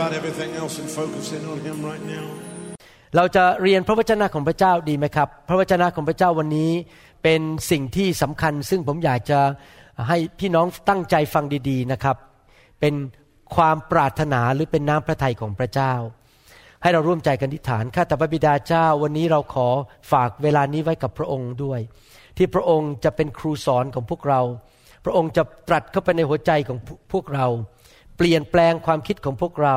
about everything else and focus in on Him right now. เราจะเรียนพระวจนะของพระเจ้าดีไหมครับ พระวจนะของพระเจ้าวันนี้เป็นสิ่งที่สำคัญ ซึ่งผมอยากจะให้พี่น้องตั้งใจฟังดี ๆนะครับ เป็นความปรารถนาหรือเป็นน้ำพระทัยของพระเจ้า ให้เราร่วมใจกันอธิษฐานข้าแต่พระบิดาเจ้า วันนี้เราขอฝากเวลานี้ไว้กับพระองค์ด้วย ที่พระองค์จะเป็นครูสอนของพวกเรา พระองค์จะตรัสเข้าไปในหัวใจของพวกเรา เปลี่ยนแปลงความคิดของพวกเรา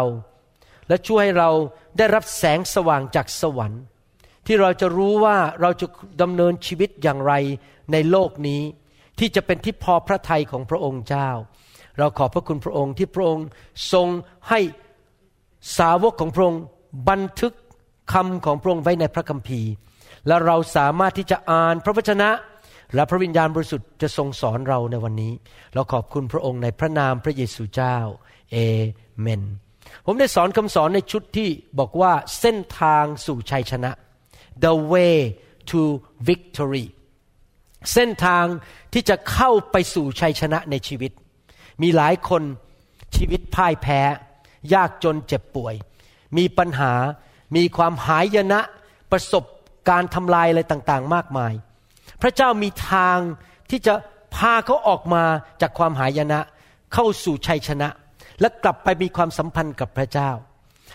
และช่วยให้เราได้รับแสงสว่างจากสวรรค์ ที่เราจะรู้ว่าเราจะดำเนินชีวิตอย่างไรในโลกนี้ ที่จะเป็นที่พอพระทัยของพระองค์เจ้า เราขอบพระคุณพระองค์ที่พระองค์ทรงให้สาวกของพระองค์บันทึกคำของพระองค์ไว้ในพระคัมภีร์ และเราสามารถที่จะอ่านพระวจนะ และพระวิญญาณบริสุทธิ์จะทรงสอนเราในวันนี้ เราขอบคุณพระองค์ในพระนามพระเยซูเจ้า เอเมน ผมได้สอนคำสอนในชุดที่บอกว่าเส้นทางสู่ชัยชนะ the way to victory เส้นทางที่จะเข้าไปสู่ชัยชนะในชีวิต มีหลายคนชีวิตพ่ายแพ้ ยากจนเจ็บป่วย มีปัญหา มีความหายนะ ประสบการทำลายอะไรต่างๆ มากมาย พระเจ้ามีทางที่จะพาเขาออกมาจากความหายนะ เข้าสู่ชัยชนะ และกลับไปมีความสัมพันธ์กับพระเจ้า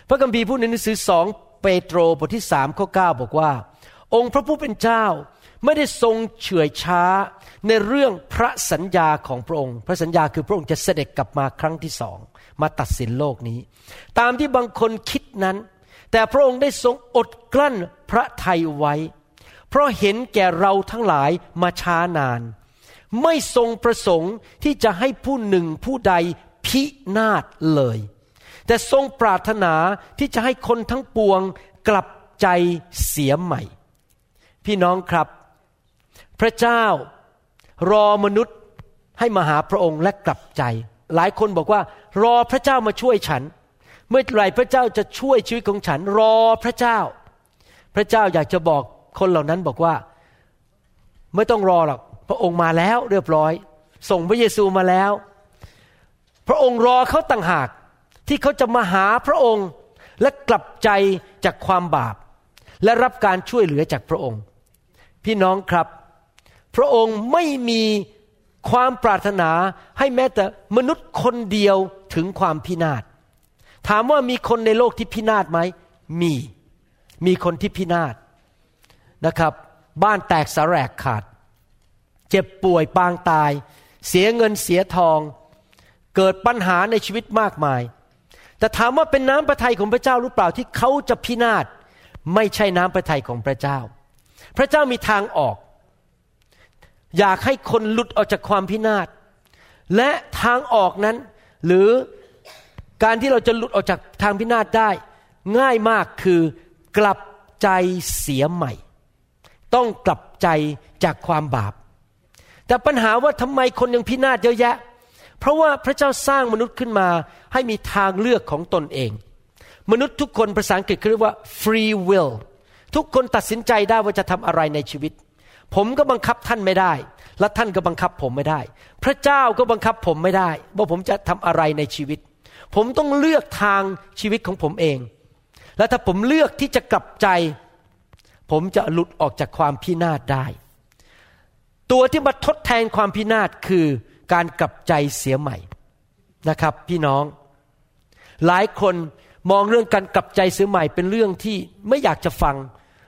พระคัมภีร์พูดในหนังสือสองเปโตรบทที่สามข้อเก้าบอกว่า องค์พระผู้เป็นเจ้าไม่ได้ทรงเฉื่อยช้าในเรื่องพระสัญญาของพระองค์ พระสัญญาคือพระองค์จะเสด็จกลับมาครั้งที่สองมาตัดสินโลกนี้ ตามที่บางคนคิดนั้น แต่พระองค์ได้ทรงอดกลั้นพระทัยไว้ เพราะเห็นแก่เราทั้งหลายมาช้านาน ไม่ทรงประสงค์ที่จะให้ผู้หนึ่งผู้ใด พินาศเลย แต่ทรงปรารถนาที่จะให้คนทั้งปวงกลับใจเสียใหม่ พี่น้องครับ พระเจ้ารอมนุษย์ให้มาหาพระองค์และกลับใจ หลายคนบอกว่า รอพระเจ้ามาช่วยฉัน เมื่อไหร่พระเจ้าจะช่วยชีวิตของฉัน รอพระเจ้า พระเจ้าอยากจะบอกคนเหล่านั้นบอกว่า ไม่ต้องรอหรอกพระองค์มาแล้วเรียบร้อย ส่งพระเยซูมาแล้ว พระองค์รอเขาต่างหาก ที่เขาจะมาหาพระองค์และกลับใจจากความบาป และรับการช่วยเหลือจากพระองค์ พี่น้องครับ พระองค์ไม่มีความปรารถนาให้แม้แต่มนุษย์คนเดียวถึงความพินาศ ถามว่ามีคนในโลกที่พินาศไหม มี มีคนที่พินาศนะครับ บ้านแตกสาแรกขาด เจ็บป่วยปางตาย เสียเงินเสียทอง เกิดปัญหาในชีวิตมากมาย แต่ถามว่าเป็นน้ำพระทัยของพระเจ้าหรือเปล่าที่เขาจะพินาศไม่ใช่น้ำพระทัยของพระเจ้า พระเจ้ามีทางออก อยากให้คนหลุดออกจากความพินาศและทางออกนั้น หรือการที่เราจะหลุดออกจากทางพินาศได้ ง่ายมากคือกลับใจเสียใหม่ ต้องกลับใจจากความบาป แต่ปัญหาว่าทำไมคนยังพินาศเยอะแยะ เพราะว่าพระเจ้าสร้างมนุษย์ขึ้นมาให้มีทางเลือกของตนเอง มนุษย์ทุกคนภาษาอังกฤษเรียกว่า free will ทุกคนตัดสินใจได้ว่าจะทำอะไรในชีวิต ผมก็บังคับท่านไม่ได้ และท่านก็บังคับผมไม่ได้ พระเจ้าก็บังคับผมไม่ได้ ว่าผมจะทำอะไรในชีวิต ผมต้องเลือกทางชีวิตของผมเอง และถ้าผมเลือกที่จะกลับใจ ผมจะหลุดออกจากความพินาศได้ ตัวที่มาทดแทนความพินาศคือ การกลับใจเสียใหม่นะครับ พี่น้อง หลายคนมองเรื่องการกลับใจเสียใหม่เป็นเรื่องที่ไม่อยากจะฟัง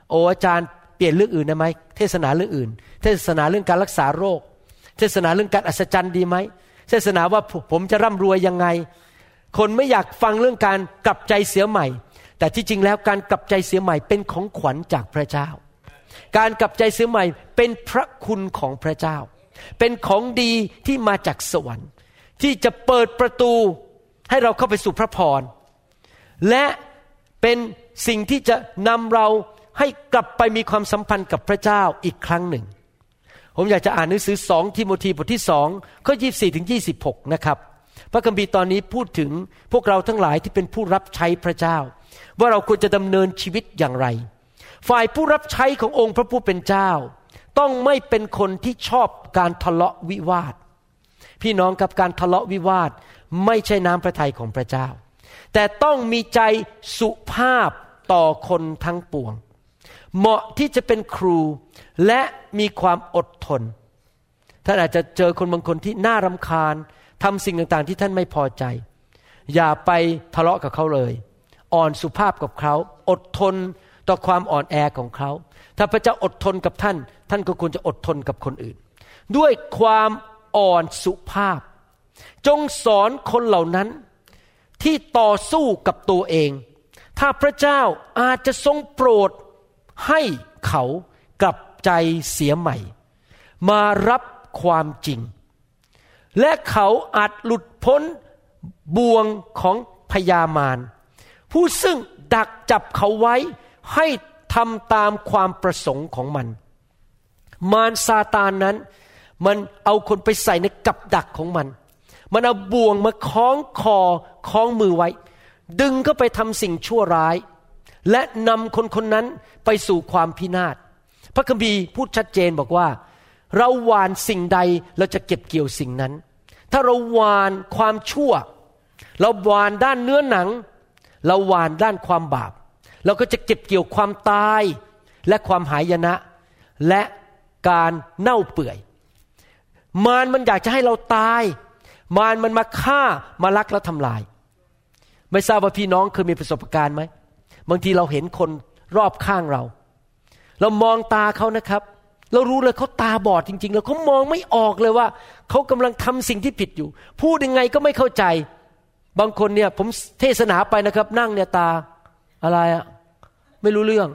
โอ้อาจารย์เปลี่ยนเรื่องอื่นได้ไหมเทศนาเรื่องอื่น เทศนาเรื่องการรักษาโรค เทศนาเรื่องการอัศจรรย์ดีไหมเทศนาว่าผมจะร่ำรวยยังไง คนไม่อยากฟังเรื่องการกลับใจเสียใหม่ แต่ที่จริงแล้วการกลับใจเสียใหม่เป็นของขวัญจากพระเจ้า การกลับใจเสียใหม่เป็นพระคุณของพระเจ้า เป็นของดีที่มาจากสวรรค์ ที่จะเปิดประตูให้เราเข้าไปสู่พระพร และเป็นสิ่งที่จะนำเราให้กลับไปมีความสัมพันธ์กับพระเจ้าอีกครั้งหนึ่ง ผมอยากจะอ่านหนังสือสองทิโมธีบทที่สองข้อยี่สี่ถึงยี่สิบหกนะครับ พระคัมภีร์ตอนนี้พูดถึงพวกเราทั้งหลายที่เป็นผู้รับใช้พระเจ้า ว่าเราควรจะดำเนินชีวิตอย่างไร ฝ่ายผู้รับใช้ขององค์พระผู้เป็นเจ้า ต้องไม่เป็นคนที่ชอบการทะเลาะวิวาท พี่น้องกับการทะเลาะวิวาทไม่ใช่น้ำพระทัยของพระเจ้า แต่ต้องมีใจสุภาพต่อคนทั้งปวง เหมาะที่จะเป็นครูและมีความอดทน ท่านอาจจะเจอคนบางคนที่น่ารำคาญทำสิ่งต่างๆ ที่ท่านไม่พอใจ อย่าไปทะเลาะกับเขาเลย อ่อนสุภาพกับเขา อดทนต่อความอ่อนแอของเขา ถ้าพระเจ้าอดทนกับท่าน ท่านก็ควรจะอดทนกับคนอื่น ด้วยความอ่อนสุภาพ จงสอนคนเหล่านั้นที่ต่อสู้กับตัวเอง ถ้าพระเจ้าอาจจะทรงโปรดให้เขากลับใจเสียใหม่ มารับความจริง และเขาอาจหลุดพ้นบ่วงของพยามารผู้ซึ่งดักจับเขาไว้ให้ทำตามความประสงค์ของมัน มารซาตานนั้น มันเอาคนไปใส่ในกับดักของมัน มันเอาบ่วงมาคล้องคอคล้องมือไว้ ดึงก็ไปทำสิ่งชั่วร้าย และนำคนคนนั้นไปสู่ความพินาศ พระคัมภีร์พูดชัดเจนบอกว่า เราหวานสิ่งใดเราจะเก็บเกี่ยวสิ่งนั้น ถ้าเราหวานความชั่ว เราหวานด้านเนื้อหนัง เราหวานด้านความบาป เราก็จะเก็บเกี่ยวความตายและความหายนะและ การเน่าเปื่อย มารมันอยากจะให้เราตาย มารมันมาฆ่ามาลักและทำลาย ไม่ทราบว่าพี่น้องเคยมีประสบการณ์ไหมบางทีเราเห็นคนรอบข้างเรา เรามองตาเขานะครับ เรารู้เลยเขาตาบอดจริง ๆ แล้วเขามองไม่ออกเลยว่าเขากำลังทำสิ่งที่ผิดอยู่ พูดยังไงก็ไม่เข้าใจ บางคนเนี่ยผมเทศนาไปนะครับ นั่งเนี่ยตาอะไรอะไม่รู้เรื่อง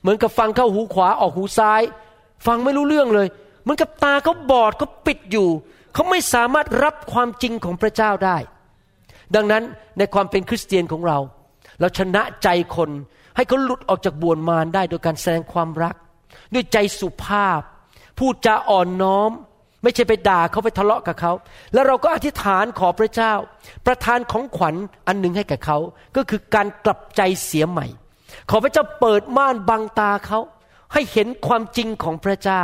เหมือนกับฟังเข้าหูขวาออกหูซ้าย ฟังไม่รู้เรื่องเลยเหมือนกับตาเขาบอดเขาปิดอยู่ เขาไม่สามารถรับความจริงของพระเจ้าได้ ดังนั้นในความเป็นคริสเตียนของเรา เราชนะใจคน ให้เขาหลุดออกจากบ่วงมารได้โดยการแสดงความรัก ด้วยใจสุภาพ พูดจาอ่อนน้อม ไม่ใช่ไปด่าเขาไปทะเลาะกับเขา แล้วเราก็อธิษฐานขอพระเจ้า ประทานของขวัญอันหนึ่งให้กับเขา ก็คือการกลับใจเสียใหม่ ขอพระเจ้าเปิดม่านบังตาเขา ให้เห็นความจริงของพระเจ้า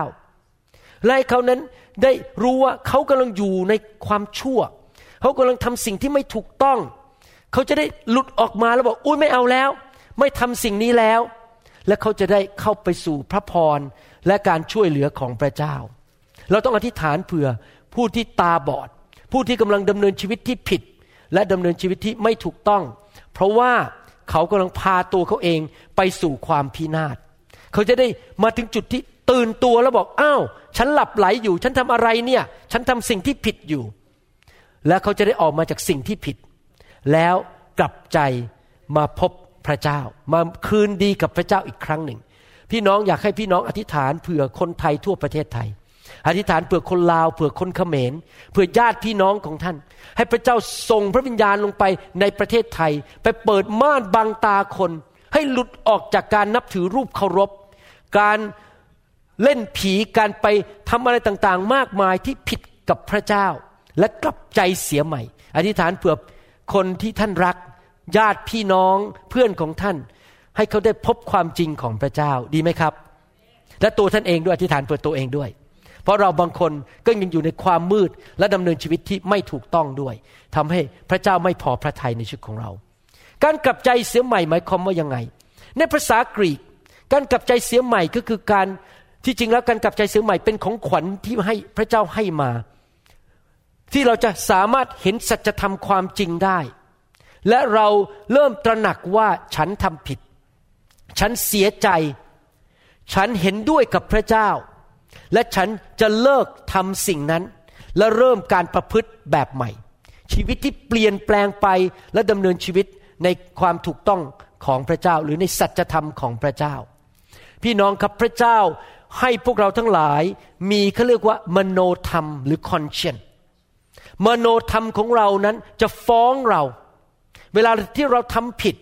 และให้เขานั้นได้รู้ว่าเขากำลังอยู่ในความชั่ว เขากำลังทำสิ่งที่ไม่ถูกต้อง เขาจะได้หลุดออกมาแล้วบอกอุ้ยไม่เอาแล้ว ไม่ทำสิ่งนี้แล้ว และเขาจะได้เข้าไปสู่พระพรและการช่วยเหลือของพระเจ้า เราต้องอธิษฐานเผื่อผู้ที่ตาบอด ผู้ที่กำลังดำเนินชีวิตที่ผิด และดำเนินชีวิตที่ไม่ถูกต้อง เพราะว่าเขากำลังพาตัวเขาเองไปสู่ความพินาศ เขาจะได้มาถึงจุดที่ตื่นตัวแล้วบอกอ้าวฉันหลับไหลอยู่ ฉันทำอะไรเนี่ย ฉันทำสิ่งที่ผิดอยู่ และเขาจะได้ออกมาจากสิ่งที่ผิด แล้วกลับใจมาพบพระเจ้า มาคืนดีกับพระเจ้าอีกครั้งหนึ่ง พี่น้องอยากให้พี่น้องอธิษฐานเผื่อคนไทยทั่วประเทศไทย อธิษฐานเผื่อคนลาวเผื่อคนเขมรเผื่อญาติพี่น้องของท่าน ให้พระเจ้าส่งพระวิญญาณลงไปในประเทศไทย ไปเปิดม่านบังตาคน ให้หลุดออกจากการนับถือรูปเคารพ การเล่นผีการไปทำอะไรต่างๆ มากมายที่ผิดกับพระเจ้า และกลับใจเสียใหม่ อธิษฐานเผื่อคนที่ท่านรัก ญาติพี่น้องเพื่อนของท่าน ให้เขาได้พบความจริงของพระเจ้าดีไหมครับ และตัวท่านเองด้วยอธิษฐานเพื่อตัวเองด้วย เพราะเราบางคนก็ยังอยู่ในความมืดและดำเนินชีวิตที่ไม่ถูกต้องด้วยทำให้พระเจ้าไม่พอพระทัยในชีวิตของเรา การกลับใจเสียใหม่หมายความว่ายังไง ในภาษากรีก การกลับใจเสียใหม่ก็คือการที่จริงแล้วการกลับใจซื้อใหม่เป็นของขวัญที่ให้พระเจ้าให้มา ที่เราจะสามารถเห็นสัจธรรมความจริงได้ และเราเริ่มตระหนักว่าฉันทำผิด ฉันเสียใจ ฉันเห็นด้วยกับพระเจ้า และฉันจะเลิกทำสิ่งนั้น และเริ่มการประพฤติแบบใหม่ ชีวิตที่เปลี่ยนแปลงไปและดำเนินชีวิตในความถูกต้องของพระเจ้าหรือในสัจธรรมของพระเจ้า พี่น้องครับพระเจ้าให้พวกเราทั้งหลายมีเขาเรียกว่ามโนธรรมหรือคอนเชนมโนธรรมของเรานั้นจะฟ้องเรา เวลาที่เราทำผิด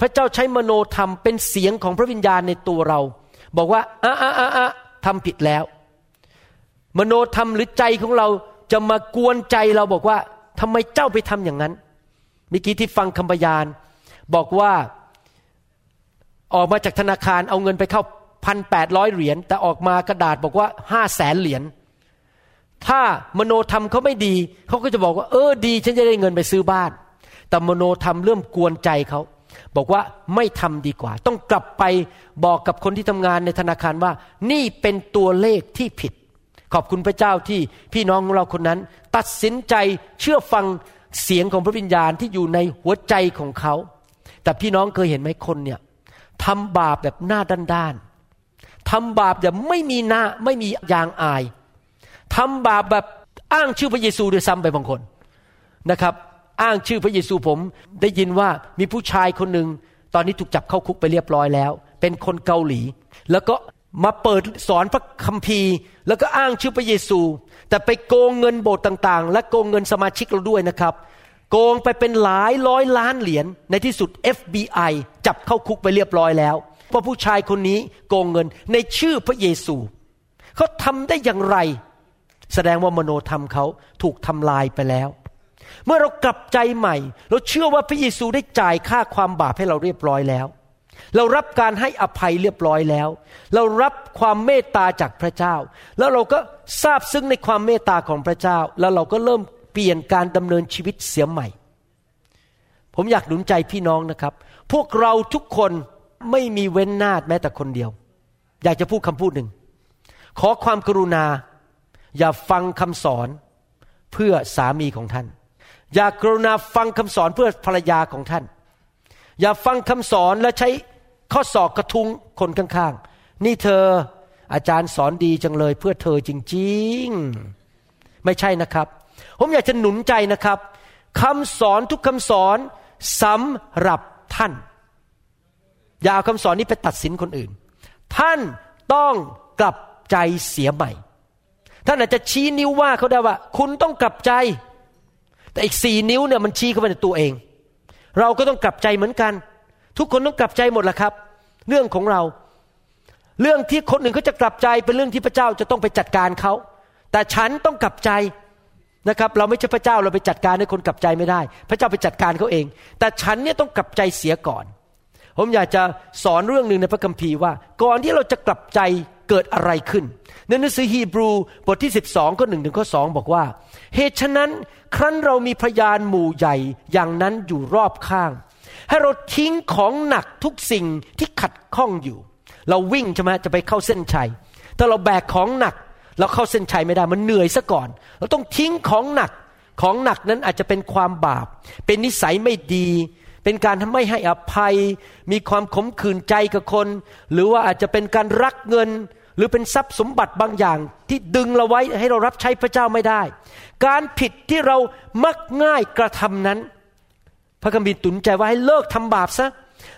พระเจ้าใช้มโนธรรมเป็นเสียงของพระวิญญาณในตัวเรา บอกว่าอะอะอะอะทำผิดแล้ว มโนธรรมหรือใจของเราจะมากวนใจเราบอกว่าทำไมเจ้าไปทำอย่างนั้นเมื่อกี้ที่ฟังคำพยาน บอกว่า ออกมาจากธนาคารเอาเงินไปเข้าพันแปดร้อยเหรียญแต่ออกมากระดาษบอกว่าห้าแสนเหรียญถ้ามโนธรรมเขาไม่ดี เขาก็จะบอกว่า เออดี ฉันจะได้เงินไปซื้อบ้าน แต่มโนธรรมเริ่มกวนใจเขาบอกว่าไม่ทำดีกว่า ต้องกลับไปบอกกับคนที่ทำงานในธนาคารว่า นี่เป็นตัวเลขที่ผิด ขอบคุณพระเจ้าที่พี่น้องของเราคนนั้น ตัดสินใจเชื่อฟังเสียงของพระวิญญาณที่อยู่ในหัวใจของเขา แต่พี่น้องเคยเห็นไหมคนเนี่ย ทำบาปแบบหน้าด้านๆทำบาปแบบไม่มีหน้าไม่มียางอายทำบาปแบบอ้างชื่อพระเยซูด้วยซ้ำไปบางคนนะครับ อ้างชื่อพระเยซูผมได้ยินว่ามีผู้ชายคนหนึ่งตอนนี้ถูกจับเข้าคุกไปเรียบร้อยแล้ว เป็นคนเกาหลี แล้วก็มาเปิดสอนพระคัมภีร์ แล้วก็อ้างชื่อพระเยซู แต่ไปโกงเงินโบสถ์ต่างๆ และโกงเงินสมาชิกเราด้วยนะครับ โกงไปเป็นหลายร้อยล้านเหรียญในที่สุด FBI จับเข้าคุกไปเรียบร้อยแล้วเพราะผู้ชายคนนี้โกงเงินในชื่อพระเยซูเขาทำได้อย่างไร แสดงว่ามโนธรรมเขาถูกทำลายไปแล้ว เมื่อเรากลับใจใหม่ เราเชื่อว่าพระเยซูได้จ่ายค่าความบาปให้เราเรียบร้อยแล้ว เรารับการให้อภัยเรียบร้อยแล้ว เรารับความเมตตาจากพระเจ้า แล้วเราก็ทราบซึ้งในความเมตตาของพระเจ้า แล้วเราก็เริ่ม เปลี่ยนการดำเนินชีวิตเสียใหม่ ผมอยากหนุนใจพี่น้องนะครับ พวกเราทุกคนไม่มีเว้นนาดแม้แต่คนเดียว อยากจะพูดคำพูดหนึ่ง ขอความกรุณา อย่าฟังคำสอนเพื่อสามีของท่าน อย่ากรุณาฟังคำสอนเพื่อภรรยาของท่าน อย่าฟังคำสอนและใช้ข้อศอกกระทุ้งคนข้างๆ นี่เธออาจารย์สอนดีจังเลยเพื่อเธอจริง ๆ ไม่ใช่นะครับ ผมอยากจะหนุนใจนะครับคำสอนทุกคำสอนสำหรับท่าน อย่าเอาคำสอนนี้ไปตัดสินคนอื่น ท่านต้องกลับใจเสียใหม่ ท่านอาจจะชี้นิ้วว่าเขาได้ว่า คุณต้องกลับใจ แต่อีกสี่นิ้วเนี่ยมันชี้เข้าไปในตัวเอง เราก็ต้องกลับใจเหมือนกัน ทุกคนต้องกลับใจหมดแหละครับ เรื่องของเรา เรื่องที่คนหนึ่งเขาจะกลับใจเป็นเรื่องที่พระเจ้าจะต้องไปจัดการเขาแต่ฉันต้องกลับใจ นะครับเราไม่ใช่พระเจ้าเราไปจัดการให้คนกลับใจไม่ได้ พระเจ้าไปจัดการเขาเอง แต่ฉันเนี่ยต้องกลับใจเสียก่อน ผมอยากจะสอนเรื่องหนึ่งในพระคัมภีร์ว่า ก่อนที่เราจะกลับใจเกิดอะไรขึ้นในหนังสือฮีบรูบทที่ 12ข้อหนึ่งถึงข้อสองบอกว่า เหตุฉะนั้นครั้นเรามีพยานหมู่ใหญ่อย่างนั้นอยู่รอบข้าง ให้เราทิ้งของหนักทุกสิ่งที่ขัดข้องอยู่ เราวิ่งใช่ไหมจะไปเข้าเส้นชัยถ้าเราแบกของหนัก เราเข้าเส้นชัยไม่ได้มันเหนื่อยซะก่อน เราต้องทิ้งของหนักของหนักนั้นอาจจะเป็นความบาป เป็นนิสัยไม่ดี เป็นการทำไม่ให้อภัย มีความขมขื่นใจกับคน หรือว่าอาจจะเป็นการรักเงิน หรือเป็นทรัพย์สมบัติบางอย่าง ที่ดึงเราไว้ให้เรารับใช้พระเจ้าไม่ได้ การผิดที่เรามักง่ายกระทำนั้น พระคัมภีร์ตุนใจว่าให้เลิกทำบาปซะ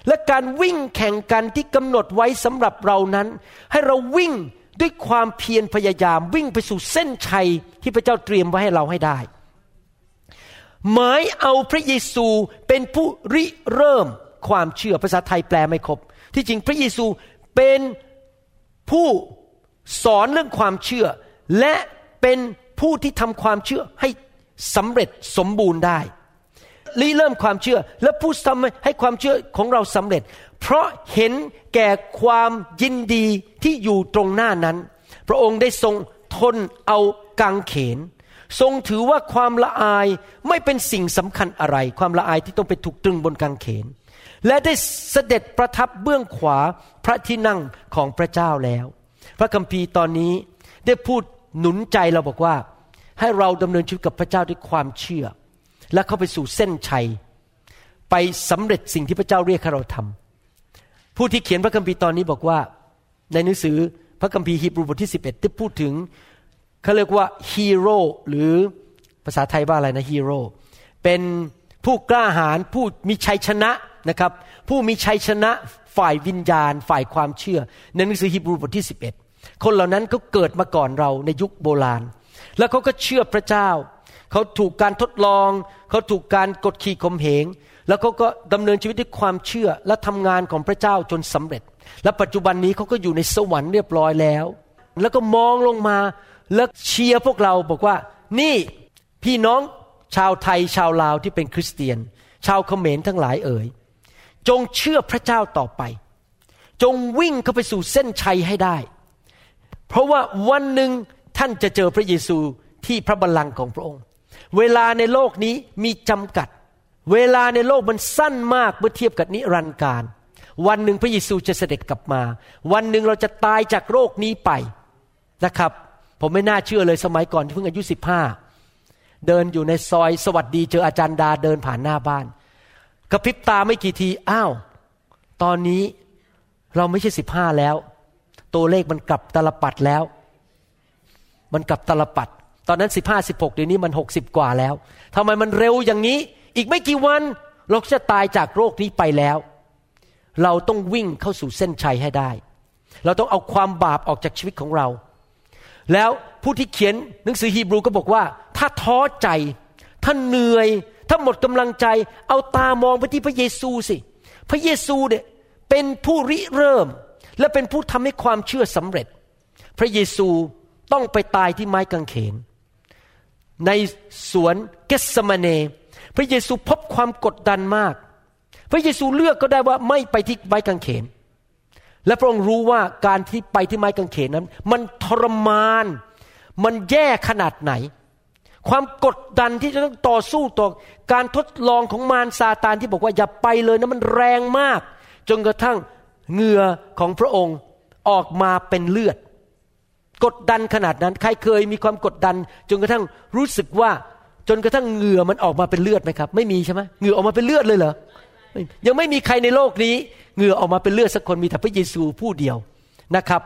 และการวิ่งแข่งกันที่กำหนดไว้สำหรับเรานั้น ให้เราวิ่ง ด้วยความเพียรพยายามวิ่งไปสู่เส้นชัยที่พระเจ้าเตรียมไว้ให้เราให้ได้ หมายเอาพระเยซูเป็นผู้ริเริ่มความเชื่อภาษาไทยแปลไม่ครบ ที่จริงพระเยซูเป็นผู้สอนเรื่องความเชื่อ และเป็นผู้ที่ทำความเชื่อให้สำเร็จสมบูรณ์ได้ รีเริ่มความเชื่อ และผู้ทำให้ความเชื่อของเราสำเร็จ เพราะเห็นแก่ความยินดีที่อยู่ตรงหน้านั้น พระองค์ได้ทรงทนเอากังเขน ทรงถือว่าความละอายไม่เป็นสิ่งสำคัญอะไร ความละอายที่ต้องไปถูกตรึงบนกังเขน และได้เสด็จประทับเบื้องขวาพระที่นั่งของพระเจ้าแล้ว พระคัมภีร์ตอนนี้ได้พูดหนุนใจเราบอกว่า ให้เราดำเนินชีวิตกับพระเจ้าด้วยความเชื่อ และเข้าไปสู่เส้นชัย ไปสำเร็จสิ่งที่พระเจ้าเรียกให้เราทำผู้ที่เขียนพระคัมภีร์ตอนนี้บอกว่า ในหนังสือพระคัมภีร์ฮีบรูบทที่ 11ได้พูดถึงเขาเรียกว่าฮีโร่หรือภาษาไทยว่าอะไรนะฮีโร่เป็นผู้กล้าหาญผู้มีชัยชนะนะครับ ผู้มีชัยชนะฝ่ายวิญญาณ ฝ่ายความเชื่อ ในหนังสือฮีบรูบทที่ 11 คนเหล่านั้นเขาเกิดมาก่อนเราในยุคโบราณ แล้วเขาก็เชื่อพระเจ้า เขาถูกการทดลอง เขาถูกการกดขี่ข่มเหง แล้วเขาก็ดำเนินชีวิตด้วยความเชื่อและทำงานของพระเจ้าจนสำเร็จ และปัจจุบันนี้เขาก็อยู่ในสวรรค์เรียบร้อยแล้ว แล้วก็มองลงมาแล้วเชียร์พวกเราบอกว่า นี่พี่น้องชาวไทยชาวลาวที่เป็นคริสเตียน ชาวเขมรทั้งหลายเอ๋ยจงเชื่อพระเจ้าต่อไป จงวิ่งเข้าไปสู่เส้นชัยให้ได้ เพราะว่าวันหนึ่งท่านจะเจอพระเยซูที่พระบัลลังก์ของพระองค์ เวลาในโลกนี้มีจำกัด เวลาในโลกมันสั้นมากเมื่อเทียบกับนิรันดร์การ วันหนึ่งพระเยซูจะเสด็จกลับมา วันหนึ่งเราจะตายจากโรคนี้ไปนะครับ ผมไม่น่าเชื่อเลยสมัยก่อนที่เพิ่งอายุสิบห้าเดินอยู่ในซอยสวัสดีเจออาจารย์ดาเดินผ่านหน้าบ้าน กระพริบตาไม่กี่ทีอ้าว ตอนนี้เราไม่ใช่สิบห้าแล้ว ตัวเลขมันกลับตลปัดแล้ว มันกลับตลปัด ตอนนั้นสิบห้าสิบหกเดี๋ยวนี้มันหกสิบกว่าแล้วทำไมมันเร็วอย่างนี้ อีกไม่กี่วันเราจะตายจากโรคนี้ไปแล้ว เราต้องวิ่งเข้าสู่เส้นชัยให้ได้ เราต้องเอาความบาปออกจากชีวิตของเรา แล้วผู้ที่เขียนหนังสือฮีบรูก็บอกว่า ถ้าท้อใจ ถ้าเหนื่อย ถ้าหมดกำลังใจ เอาตามองไปที่พระเยซูสิพระเยซูเนี่ยเป็นผู้ริเริ่ม และเป็นผู้ทำให้ความเชื่อสำเร็จ พระเยซูต้องไปตายที่ไม้กางเขน ในสวนเกสมาเน พระเยซูพบความกดดันมาก พระเยซูเลือกก็ได้ว่าไม่ไปที่ไม้กางเขน และพระองค์รู้ว่าการที่ไปที่ไม้กางเขนนั้น มันทรมาน มันแย่ขนาดไหน ความกดดันที่จะต้องต่อสู้ต่อการทดลองของมารซาตานที่บอกว่าอย่าไปเลยนะมันแรงมาก จนกระทั่งเหงื่อของพระองค์ออกมาเป็นเลือด กดดันขนาดนั้น ใครเคยมีความกดดัน จนกระทั่งรู้สึกว่าจนกระทั่งเหงื่อมันออกมาเป็นเลือดไหมครับ ไม่มีใช่ไหมเหงื่อออกมาเป็นเลือดเลยเหรอยังไม่มีใครในโลกนี้เหงื่อออกมาเป็นเลือดสักคนมีแต่พระเยซูผู้เดียวนะครับ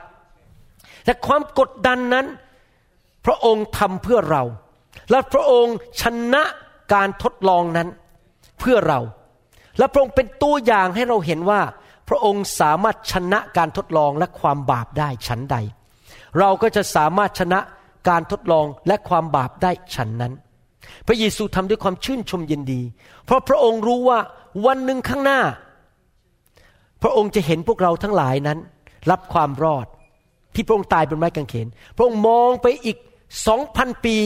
แต่ความกดดันนั้น พระองค์ทำเพื่อเรา และพระองค์ชนะการทดลองนั้นเพื่อเรา และพระองค์เป็นตัวอย่างให้เราเห็นว่า พระองค์สามารถชนะการทดลองและความบาปได้ฉันใด เราก็จะสามารถชนะการทดลองและความบาปได้ฉันนั้น พระเยซูทำด้วยความชื่นชมยินดี เพราะพระองค์รู้ว่าวันหนึ่งข้างหน้า พระองค์จะเห็นพวกเราทั้งหลายนั้น รับความรอดที่พระองค์ตายบนไม้กางเขน พระองค์มองไปอีกสองพันปี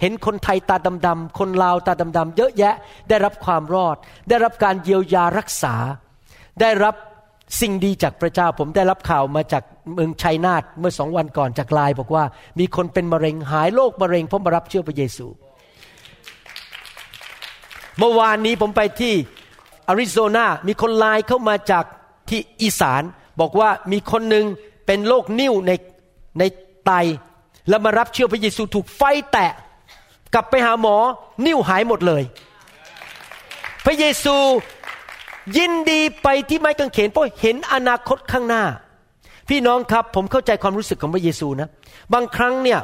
เห็นคนไทยตาดำๆคนลาวตาดำๆเยอะแยะได้รับความรอด ได้รับการเยียวยารักษา ได้รับสิ่งดีจากพระเจ้าผมได้รับข่าวมาจาก เมืองชัยนาทเมื่อสองวันก่อนจากลายบอกว่า มีคนเป็นมะเร็งหายโรคมะเร็งเพราะมารับเชื่อพระเยซู เมื่อวานนี้ผมไปที่อาริโซนา มีคนไลน์เข้ามาจากที่อีสานบอกว่ามีคนหนึ่งเป็นโรคนิ่วในในไต แล้วมารับเชื่อพระเยซูถูกไฟแตะ กลับไปหาหมอ นิ้วหายหมดเลย พระเยซูยินดีไปที่ไม้กางเขนเพราะเห็นอนาคตข้างหน้า พี่น้องครับผมเข้าใจความรู้สึกของพระเยซูนะบางครั้งเนี่ย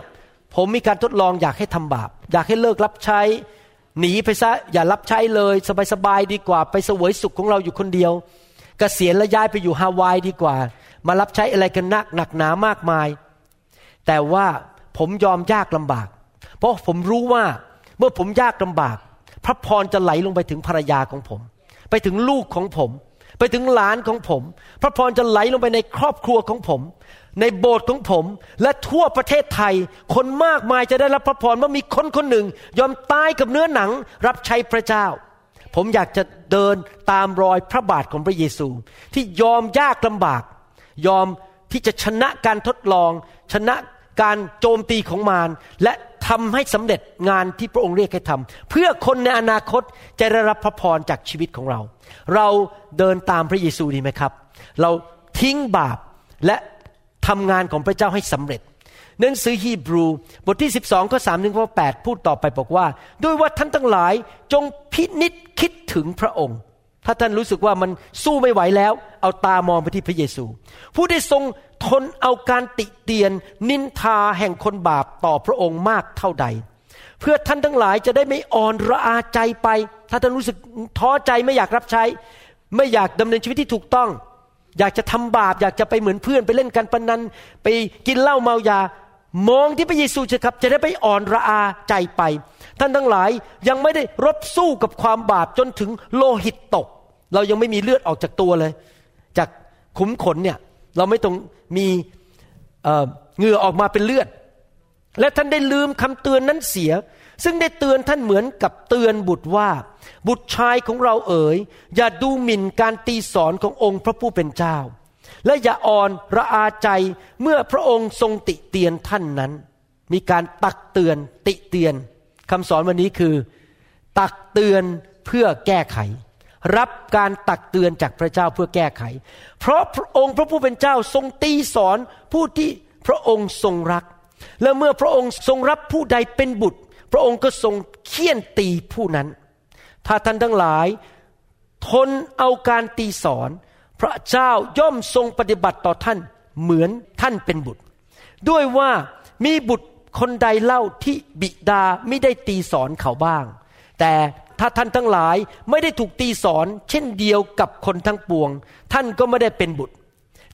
ผมมีการทดลองอยากให้ทำบาป อยากให้เลิกรับใช้ หนีไปซะอย่ารับใช้เลยสบายๆดีกว่า ไปสวยสุขของเราอยู่คนเดียวกเกษียณและย้ายไปอยู่ฮาวายดีกว่า มารับใช้อะไรกันนักหนักหนามากมาย แต่ว่าผมยอมยากลำบาก เพราะผมรู้ว่าเมื่อผมยากลาบาก พระพรจะไหลลงไปถึงภรรยาของผม ไปถึงลูกของผม ไปถึงหลานของผม พระพรจะไหลลงไปในครอบครัวของผม ในโบสถ์ของผม และทั่วประเทศไทย คนมากมายจะได้รับพระพรว่ามีคนคนหนึ่ง ยอมตายกับเนื้อหนัง รับใช้พระเจ้า ผมอยากจะเดินตามรอยพระบาทของพระเยซู ที่ยอมยากลำบาก ยอมที่จะชนะการทดลอง ชนะการโจมตีของมารและทำให้สำเร็จงานที่พระองค์เรียกให้ทำเพื่อคนในอนาคตจะได้รับพระพรจากชีวิตของเรา เราเดินตามพระเยซูดีไหมครับ เราทิ้งบาปและทำงานของพระเจ้าให้สำเร็จหนังสือฮีบรูบทที่ 12 ข้อ3ถึงข้อ8พูดต่อไปบอกว่า ด้วยว่าท่านทั้งหลายจงพินิษคิดถึงพระองค์ ถ้าท่านรู้สึกว่ามันสู้ไม่ไหวแล้ว เอาตามองไปที่พระเยซู ผู้ได้ทรงทนเอาการติเตียน นินทาแห่งคนบาปต่อพระองค์มากเท่าใด เพื่อท่านทั้งหลายจะได้ไม่อ่อนระอาใจไป ถ้าท่านรู้สึกท้อใจไม่อยากรับใช้ ไม่อยากดำเนินชีวิตที่ถูกต้อง อยากจะทำบาป อยากจะไปเหมือนเพื่อนไปเล่นการพนัน ไปกินเหล้าเมายามองที่พระเยซูเถอะครับ จะได้ไม่อ่อนระอาใจไป ท่านทั้งหลายยังไม่ได้รบสู้กับความบาปจนถึงโลหิตตก เรายังไม่มีเลือดออกจากตัวเลย จากขุมขนเนี่ยเราไม่ต้องมีเหงื่อออกมาเป็นเลือด และท่านได้ลืมคำเตือนนั้นเสีย ซึ่งได้เตือนท่านเหมือนกับเตือนบุตรว่า บุตรชายของเราเอ๋ย อย่าดูหมิ่นการตีสอนขององค์พระผู้เป็นเจ้า และอย่าอ่อนระอาใจเมื่อพระองค์ทรงติเตียนท่านนั้น มีการตักเตือนติเตียนคำสอนวันนี้คือ ตักเตือนเพื่อแก้ไข รับการตักเตือนจากพระเจ้าเพื่อแก้ไข เพราะพระองค์พระผู้เป็นเจ้าทรงตีสอนผู้ที่พระองค์ทรงรัก และเมื่อพระองค์ทรงรับผู้ใดเป็นบุตร พระองค์ก็ทรงเคี่ยนตีผู้นั้น ถ้าท่านทั้งหลาย ทนเอาการตีสอน พระเจ้าย่อมทรงปฏิบัติต่อท่านเหมือนท่านเป็นบุตร ด้วยว่ามีบุตรคนใดเล่าที่บิดาไม่ได้ตีสอนเขาบ้าง แต่ถ้าท่านทั้งหลายไม่ได้ถูกตีสอน เช่นเดียวกับคนทั้งปวง ท่านก็ไม่ได้เป็นบุตร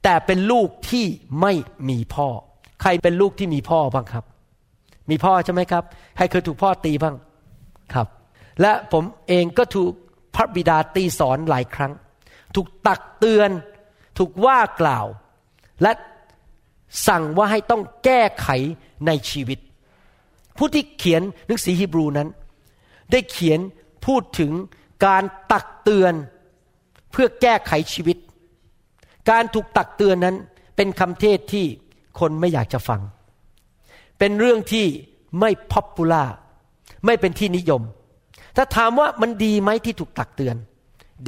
แต่เป็นลูกที่ไม่มีพ่อ ใครเป็นลูกที่มีพ่อบ้างครับ มีพ่อใช่ไหมครับ ใครเคยถูกพ่อตีบ้างครับ และผมเองก็ถูกพระบิดาตีสอนหลายครั้ง ถูกตักเตือน ถูกว่ากล่าว และสั่งว่าให้ต้องแก้ไขในชีวิต ผู้ที่เขียนหนังสือฮีบรูนั้น ได้เขียนพูดถึงการตักเตือนเพื่อแก้ไขชีวิต การถูกตักเตือนนั้นเป็นคำเทศที่ คนไม่อยากจะฟัง เป็นเรื่องที่ไม่พับปูล่าไม่เป็นที่นิยม ถ้าถามว่ามันดีไหมที่ถูกตักเตือน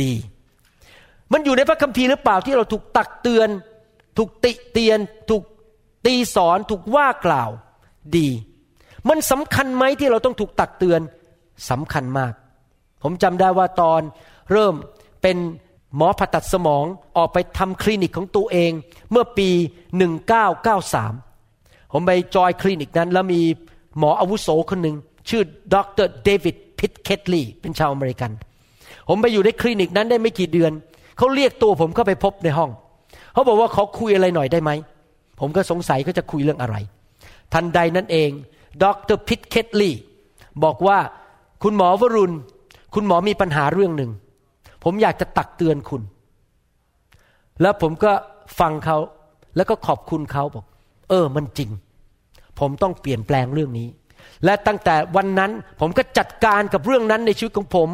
ดี มันอยู่ในพระคัมภีร์หรือเปล่าที่เราถูกตักเตือน ถูกติเตียน ถูกตีสอน ถูกว่ากล่าว ดี มันสำคัญไหมที่เราต้องถูกตักเตือนสำคัญมาก ผมจำได้ว่าตอนเริ่มเป็น หมอผ่าตัดสมองออกไปทำคลินิกของตัวเอง เมื่อปี 1993 ผมไปจอยคลินิกนั้น แล้วมีหมออาวุโสคนหนึ่งชื่อดร.เดวิดพิทเคทลีเป็นชาวอเมริกัน ผมไปอยู่ในคลินิกนั้นได้ไม่กี่เดือน เขาเรียกตัวผมเข้าไปพบในห้อง เขาบอกว่าเขาคุยอะไรหน่อยได้ไหม ผมก็สงสัยเขาจะคุยเรื่องอะไร ทันใดนั้นเองดรพิทเคทลีบอกว่าคุณหมอวรุณ คุณหมอมีปัญหาเรื่องหนึ่ง ผมอยากจะตักเตือนคุณ แล้วผมก็ฟังเขาแล้วก็ขอบคุณเขาบอก เออ มันจริง ผมต้องเปลี่ยนแปลงเรื่องนี้ และตั้งแต่วันนั้นผมก็จัดการกับเรื่องนั้นในชีวิตของผม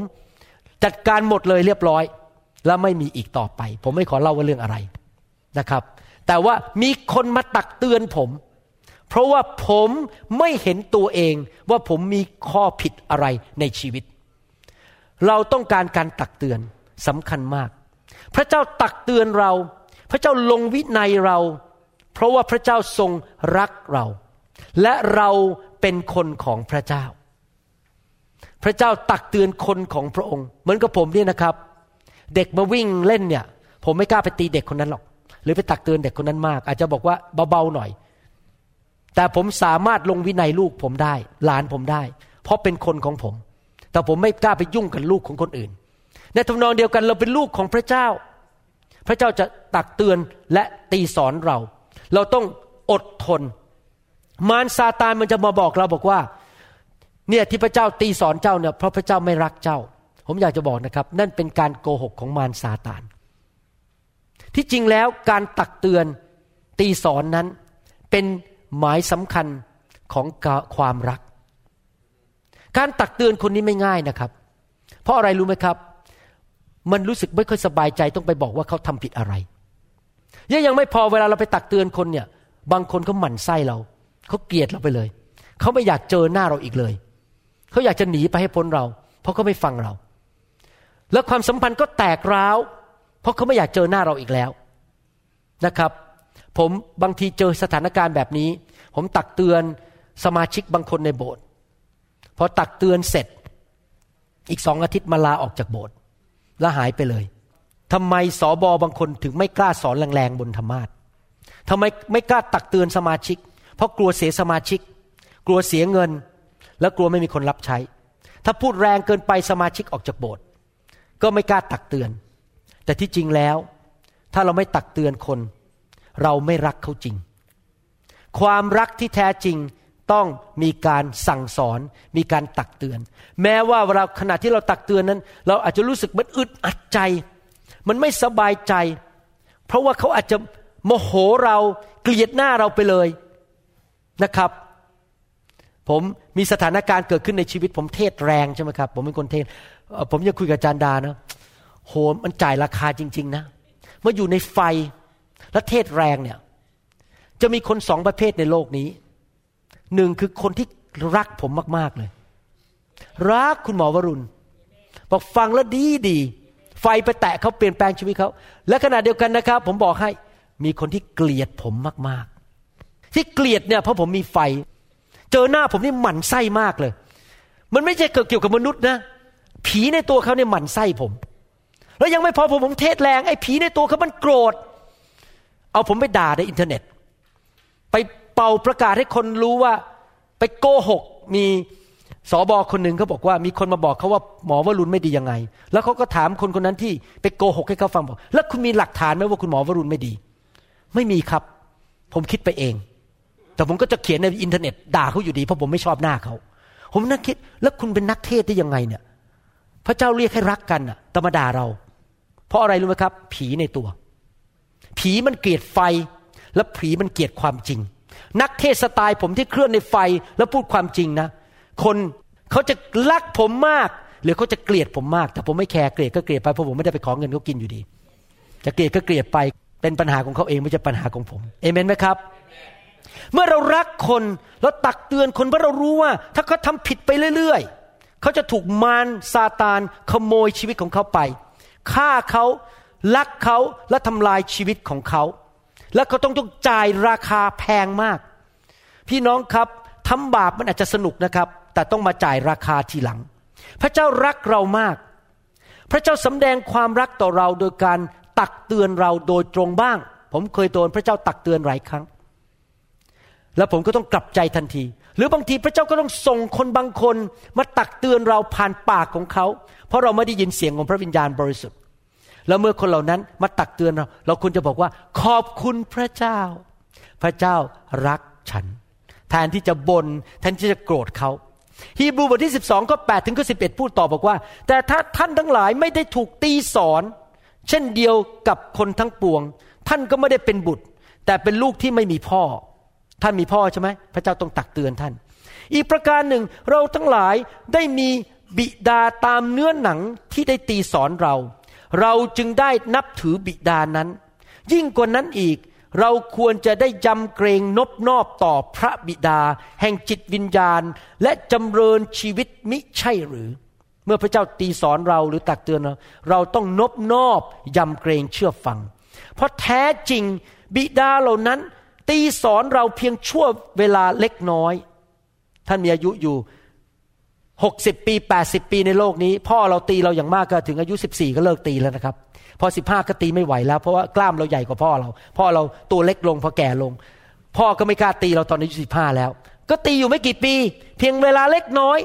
จัดการหมดเลยเรียบร้อย และไม่มีอีกต่อไป ผมไม่ขอเล่าว่าเรื่องอะไรนะครับ แต่ว่ามีคนมาตักเตือนผม เพราะว่าผมไม่เห็นตัวเองว่าผมมีข้อผิดอะไรในชีวิต เราต้องการการตักเตือน สำคัญมาก พระเจ้าตักเตือนเรา พระเจ้าลงวินัยเรา เพราะว่าพระเจ้าทรงรักเรา และเราเป็นคนของพระเจ้า พระเจ้าตักเตือนคนของพระองค์ เหมือนกับผมเนี่ยนะครับ เด็กมาวิ่งเล่นเนี่ย ผมไม่กล้าไปตีเด็กคนนั้นหรอก หรือไปตักเตือนเด็กคนนั้นมาก อาจจะบอกว่าเบาๆหน่อย แต่ผมสามารถลงวินัยลูกผมได้ หลานผมได้ เพราะเป็นคนของผม แต่ผมไม่กล้าไปยุ่งกับลูกของคนอื่น ในทำนองเดียวกันเราเป็นลูกของพระเจ้า พระเจ้าจะตักเตือนและตีสอนเรา เราต้องอดทน มารซาตานมันจะมาบอกเราบอกว่า เนี่ยที่พระเจ้าตีสอนเจ้าเนี่ยเพราะพระเจ้าไม่รักเจ้า ผมอยากจะบอกนะครับ นั่นเป็นการโกหกของมารซาตาน ที่จริงแล้วการตักเตือนตีสอนนั้น เป็นหมายสำคัญของความรัก การตักเตือนคนนี้ไม่ง่ายนะครับ เพราะอะไรรู้ไหมครับ มันรู้สึกไม่ค่อยสบายใจต้องไปบอกว่าเขาทำผิดอะไรยังยังไม่พอเวลาเราไปตักเตือนคนเนี่ย บางคนเขาหมั่นไส้เราเขาเกลียดเราไปเลยเขาไม่อยากเจอหน้าเราอีกเลยเขาอยากจะหนีไปให้พ้นเรา เพราะเขาไม่ฟังเรา แล้วความสัมพันธ์ก็แตกร้าว เพราะเขาไม่อยากเจอหน้าเราอีกแล้วนะครับ ผมบางทีเจอสถานการณ์แบบนี้ ผมตักเตือนสมาชิกบางคนในโบสถ์พอตักเตือนเสร็จ อีกสองอาทิตย์มาลาออกจากโบสถ์ แล้วหายไปเลยทำไมสอบอบางคนถึงไม่กล้าสอนแรงๆบนธรรมาททำไมไม่กล้าตักเตือนสมาชิก เพราะกลัวเสียสมาชิก กลัวเสียเงิน และกลัวไม่มีคนรับใช้ ถ้าพูดแรงเกินไปสมาชิกออกจากโบสถ์ก็ไม่กล้าตักเตือน แต่ที่จริงแล้ว ถ้าเราไม่ตักเตือนคน เราไม่รักเขาจริง ความรักที่แท้จริง ต้องมีการสั่งสอน มีการตักเตือน แม้ว่าเวลาขณะที่เราตักเตือนนั้น เราอาจจะรู้สึกมันอึดอัดใจ มันไม่สบายใจ เพราะว่าเขาอาจจะโมโหเราเกลียดหน้าเราไปเลยนะครับ ผมมีสถานการณ์เกิดขึ้นในชีวิต ผมเทศแรงใช่ไหมครับ ผมเป็นคนเทศ ผมยังคุยกับอาจารย์ดานะโหมันจ่ายราคาจริง ๆ นะเมื่ออยู่ในไฟและเทศแรงเนี่ย จะมีคนสองประเภทในโลกนี้ หนึ่งคือคนที่รักผมมาก ๆ เลย รักคุณหมอวรุณ บอกฟังแล้วดีดี ไฟไปแตะเขาเปลี่ยนแปลงชีวิตเขา และขณะเดียวกันนะครับ ผมบอกให้มีคนที่เกลียดผมมาก ๆ ที่เกลียดเนี่ยเพราะผมมีไฟ เจอหน้าผมนี่หมั่นไส้มากเลย มันไม่ใช่เกี่ยวกับมนุษย์นะ ผีในตัวเขาเนี่ยหมั่นไส้ผม แล้วยังไม่พอผมผมเทศแรงไอ้ผีในตัวเขามันโกรธ เอาผมไปด่าในอินเทอร์เน็ต ไป เป่าประกาศให้คนรู้ว่าไปโกหกมีสอบอคนหนึ่งเขาบอกว่ามีคนมาบอกเขาว่าหมอวรุณไม่ดียังไง แล้วเขาก็ถามคนคนนั้นที่ไปโกหกให้เขาฟังบอก แล้วคุณมีหลักฐานไหมว่าคุณหมอวรุณไม่ดี ไม่มีครับ ผมคิดไปเอง แต่ผมก็จะเขียนในอินเทอร์เน็ตด่าเขาอยู่ดีเพราะผมไม่ชอบหน้าเขาผมนั่งคิด แล้วคุณเป็นนักเทศได้ยังไงเนี่ย พระเจ้าเรียกให้รักกันอะธรรมดาเรา เพราะอะไรรู้ไหมครับ ผีในตัว ผีมันเกลียดไฟ และผีมันเกลียดความจริง นักเทศสไตล์ผมที่เคลื่อนในไฟแล้วพูดความจริงนะ คนเขาจะรักผมมาก หรือเขาจะเกลียดผมมาก แต่ผมไม่แคร์เกลียดก็เกลียดไปเพราะผมไม่ได้ไปขอเงินเขากินอยู่ดี จะเกลียดก็เกลียดไป เป็นปัญหาของเขาเองไม่ใช่ปัญหาของผมเอเมนไหมครับ เมื่อเรารักคนเราตักเตือนคนเพราะเรารู้ว่า ถ้าเขาทาผิดไปเรื่อย ๆเขาจะถูกมารซาตานขโมยชีวิตของเขาไปฆ่าเขาลักเขาและทำลายชีวิตของเขา แล้วเขาต้องต้องจ่ายราคาแพงมาก พี่น้องครับทำบาปมันอาจจะสนุกนะครับ แต่ต้องมาจ่ายราคาทีหลัง พระเจ้ารักเรามาก พระเจ้าสำแดงความรักต่อเราโดยการตักเตือนเราโดยตรงบ้าง ผมเคยโดนพระเจ้าตักเตือนหลายครั้ง แล้วผมก็ต้องกลับใจทันที หรือบางทีพระเจ้าก็ต้องส่งคนบางคนมาตักเตือนเราผ่านปากของเขา เพราะเราไม่ได้ยินเสียงของพระวิญญาณบริสุทธิ์ แล้วเมื่อคนเหล่านั้นมาตักเตือนเรา เราควรจะบอกว่า ขอบคุณพระเจ้า พระเจ้ารักฉัน แทนที่จะบน่นแทนที่จะโกรธเขาฮีบรูบทที่ 12ก็8ถึงก็11 พูดต่อบอกว่า แต่ถ้าท่านทั้งหลายไม่ได้ถูกตีสอน เช่นเดียวกับคนทั้งปวง ท่านก็ไม่ได้เป็นบุตร แต่เป็นลูกที่ไม่มีพ่อ ท่านมีพ่อใช่ไหมพระเจ้าต้องตักเตือนท่าน อีกประการหนึ่งเราทั้งหลายได้มีบิดาตามเนื้อหนังที่ได้ตีสอนเรา เราจึงได้นับถือบิดานั้น ยิ่งกว่านั้นอีก เราควรจะได้ยำเกรงนบนอบต่อพระบิดา แห่งจิตวิญญาณ และจำเริญชีวิตมิใช่หรือ เมื่อพระเจ้าตีสอนเราหรือตักเตือนเราเราต้องนบนอบยำเกรงเชื่อฟัง เพราะแท้จริงบิดาเหล่านั้น ตีสอนเราเพียงชั่วเวลาเล็กน้อย ท่านมีอายุอยู่หกสิบปีแปดสิบปีในโลกนี้ พ่อเราตีเราอย่างมากก็ถึงอายุสิบสี่ก็เลิกตีแล้วนะครับ พอสิบห้าก็ตีไม่ไหวแล้ว เพราะว่ากล้ามเราใหญ่กว่าพ่อเราพ่อเราตัวเล็กลงพอแก่ลง พ่อก็ไม่กล้าตีเราตอนอายุสิบห้าแล้ว ก็ตีอยู่ไม่กี่ปี เพียงเวลาเล็กน้อย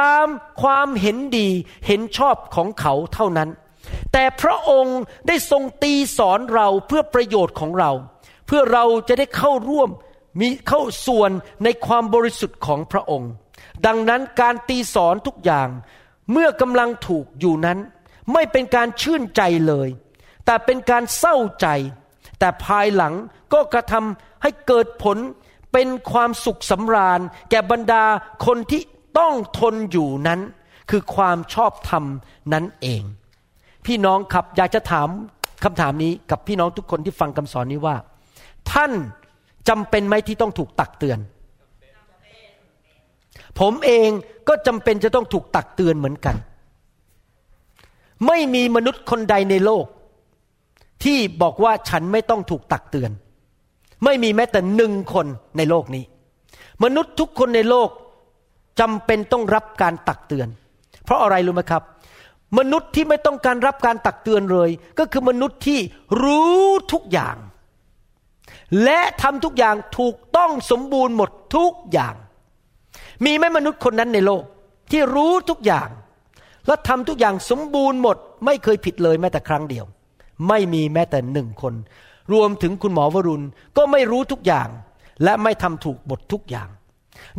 ตามความเห็นดีเห็นชอบของเขาเท่านั้น แต่พระองค์ได้ทรงตีสอนเราเพื่อประโยชน์ของเรา เพื่อเราจะได้เข้าร่วมมีเข้าส่วนในความบริสุทธิ์ของพระองค์ ดังนั้นการตีสอนทุกอย่างเมื่อกำลังถูกอยู่นั้น ไม่เป็นการชื่นใจเลย แต่เป็นการเศร้าใจ แต่ภายหลังก็กระทำให้เกิดผลเป็นความสุขสำราญ แก่บรรดาคนที่ต้องทนอยู่นั้น คือความชอบธรรมนั้นเอง พี่น้องครับอยากจะถามคำถามนี้กับพี่น้องทุกคนที่ฟังคำสอนนี้ว่า ท่านจำเป็นไหมที่ต้องถูกตักเตือน ผมเองก็จำเป็นจะต้องถูกตักเตือนเหมือนกัน ไม่มีมนุษย์คนใดในโลก ที่บอกว่าฉันไม่ต้องถูกตักเตือน ไม่มีแม้แต่หนึ่งคนในโลกนี้ มนุษย์ทุกคนในโลกจำเป็นต้องรับการตักเตือน เพราะอะไรรู้ไหมครับ มนุษย์ที่ไม่ต้องการรับการตักเตือนเลย ก็คือมนุษย์ที่รู้ทุกอย่าง และทำทุกอย่างถูกต้องสมบูรณ์หมดทุกอย่าง มีไหมมนุษย์คนนั้นในโลกที่รู้ทุกอย่าง และทำทุกอย่างสมบูรณ์หมด ไม่เคยผิดเลยแม้แต่ครั้งเดียว ไม่มีแม้แต่หนึ่งคน รวมถึงคุณหมอวรุณก็ไม่รู้ทุกอย่าง และไม่ทำถูกบททุกอย่าง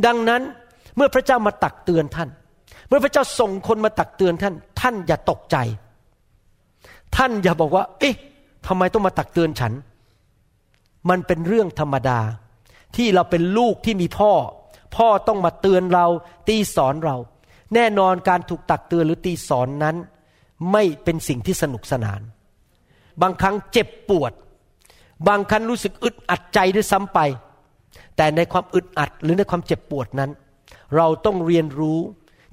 ดังนั้นเมื่อพระเจ้ามาตักเตือนท่าน เมื่อพระเจ้าส่งคนมาตักเตือนท่าน ท่านอย่าตกใจ ท่านอย่าบอกว่า เอ๊ะทำไมต้องมาตักเตือนฉัน มันเป็นเรื่องธรรมดา ที่เราเป็นลูกที่มีพ่อ พ่อต้องมาเตือนเราตีสอนเรา แน่นอนการถูกตักเตือนหรือตีสอนนั้น ไม่เป็นสิ่งที่สนุกสนาน บางครั้งเจ็บปวด บางครั้งรู้สึกอึดอัดใจด้วยซ้ำไป แต่ในความอึดอัดหรือในความเจ็บปวดนั้น เราต้องเรียนรู้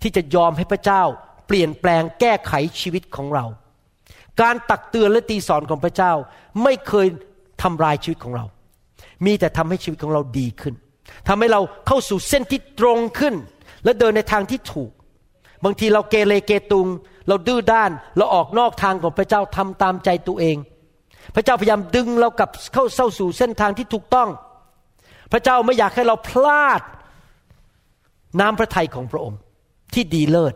ที่จะยอมให้พระเจ้า เปลี่ยนแปลงแก้ไขชีวิตของเรา การตักเตือนและตีสอนของพระเจ้า ไม่เคยทำลายชีวิตของเรา มีแต่ทำให้ชีวิตของเราดีขึ้นทำให้เราเข้าสู่เส้นที่ตรงขึ้น และเดินในทางที่ถูก บางทีเราเกเรเกตุง เราดื้อด้านเราออกนอกทางของพระเจ้าทำตามใจตัวเอง พระเจ้าพยายามดึงเรากลับเข้าเส้าสู่เส้นทางที่ถูกต้อง พระเจ้าไม่อยากให้เราพลาดน้ำพระทัยของพระองค์ที่ดีเลิศ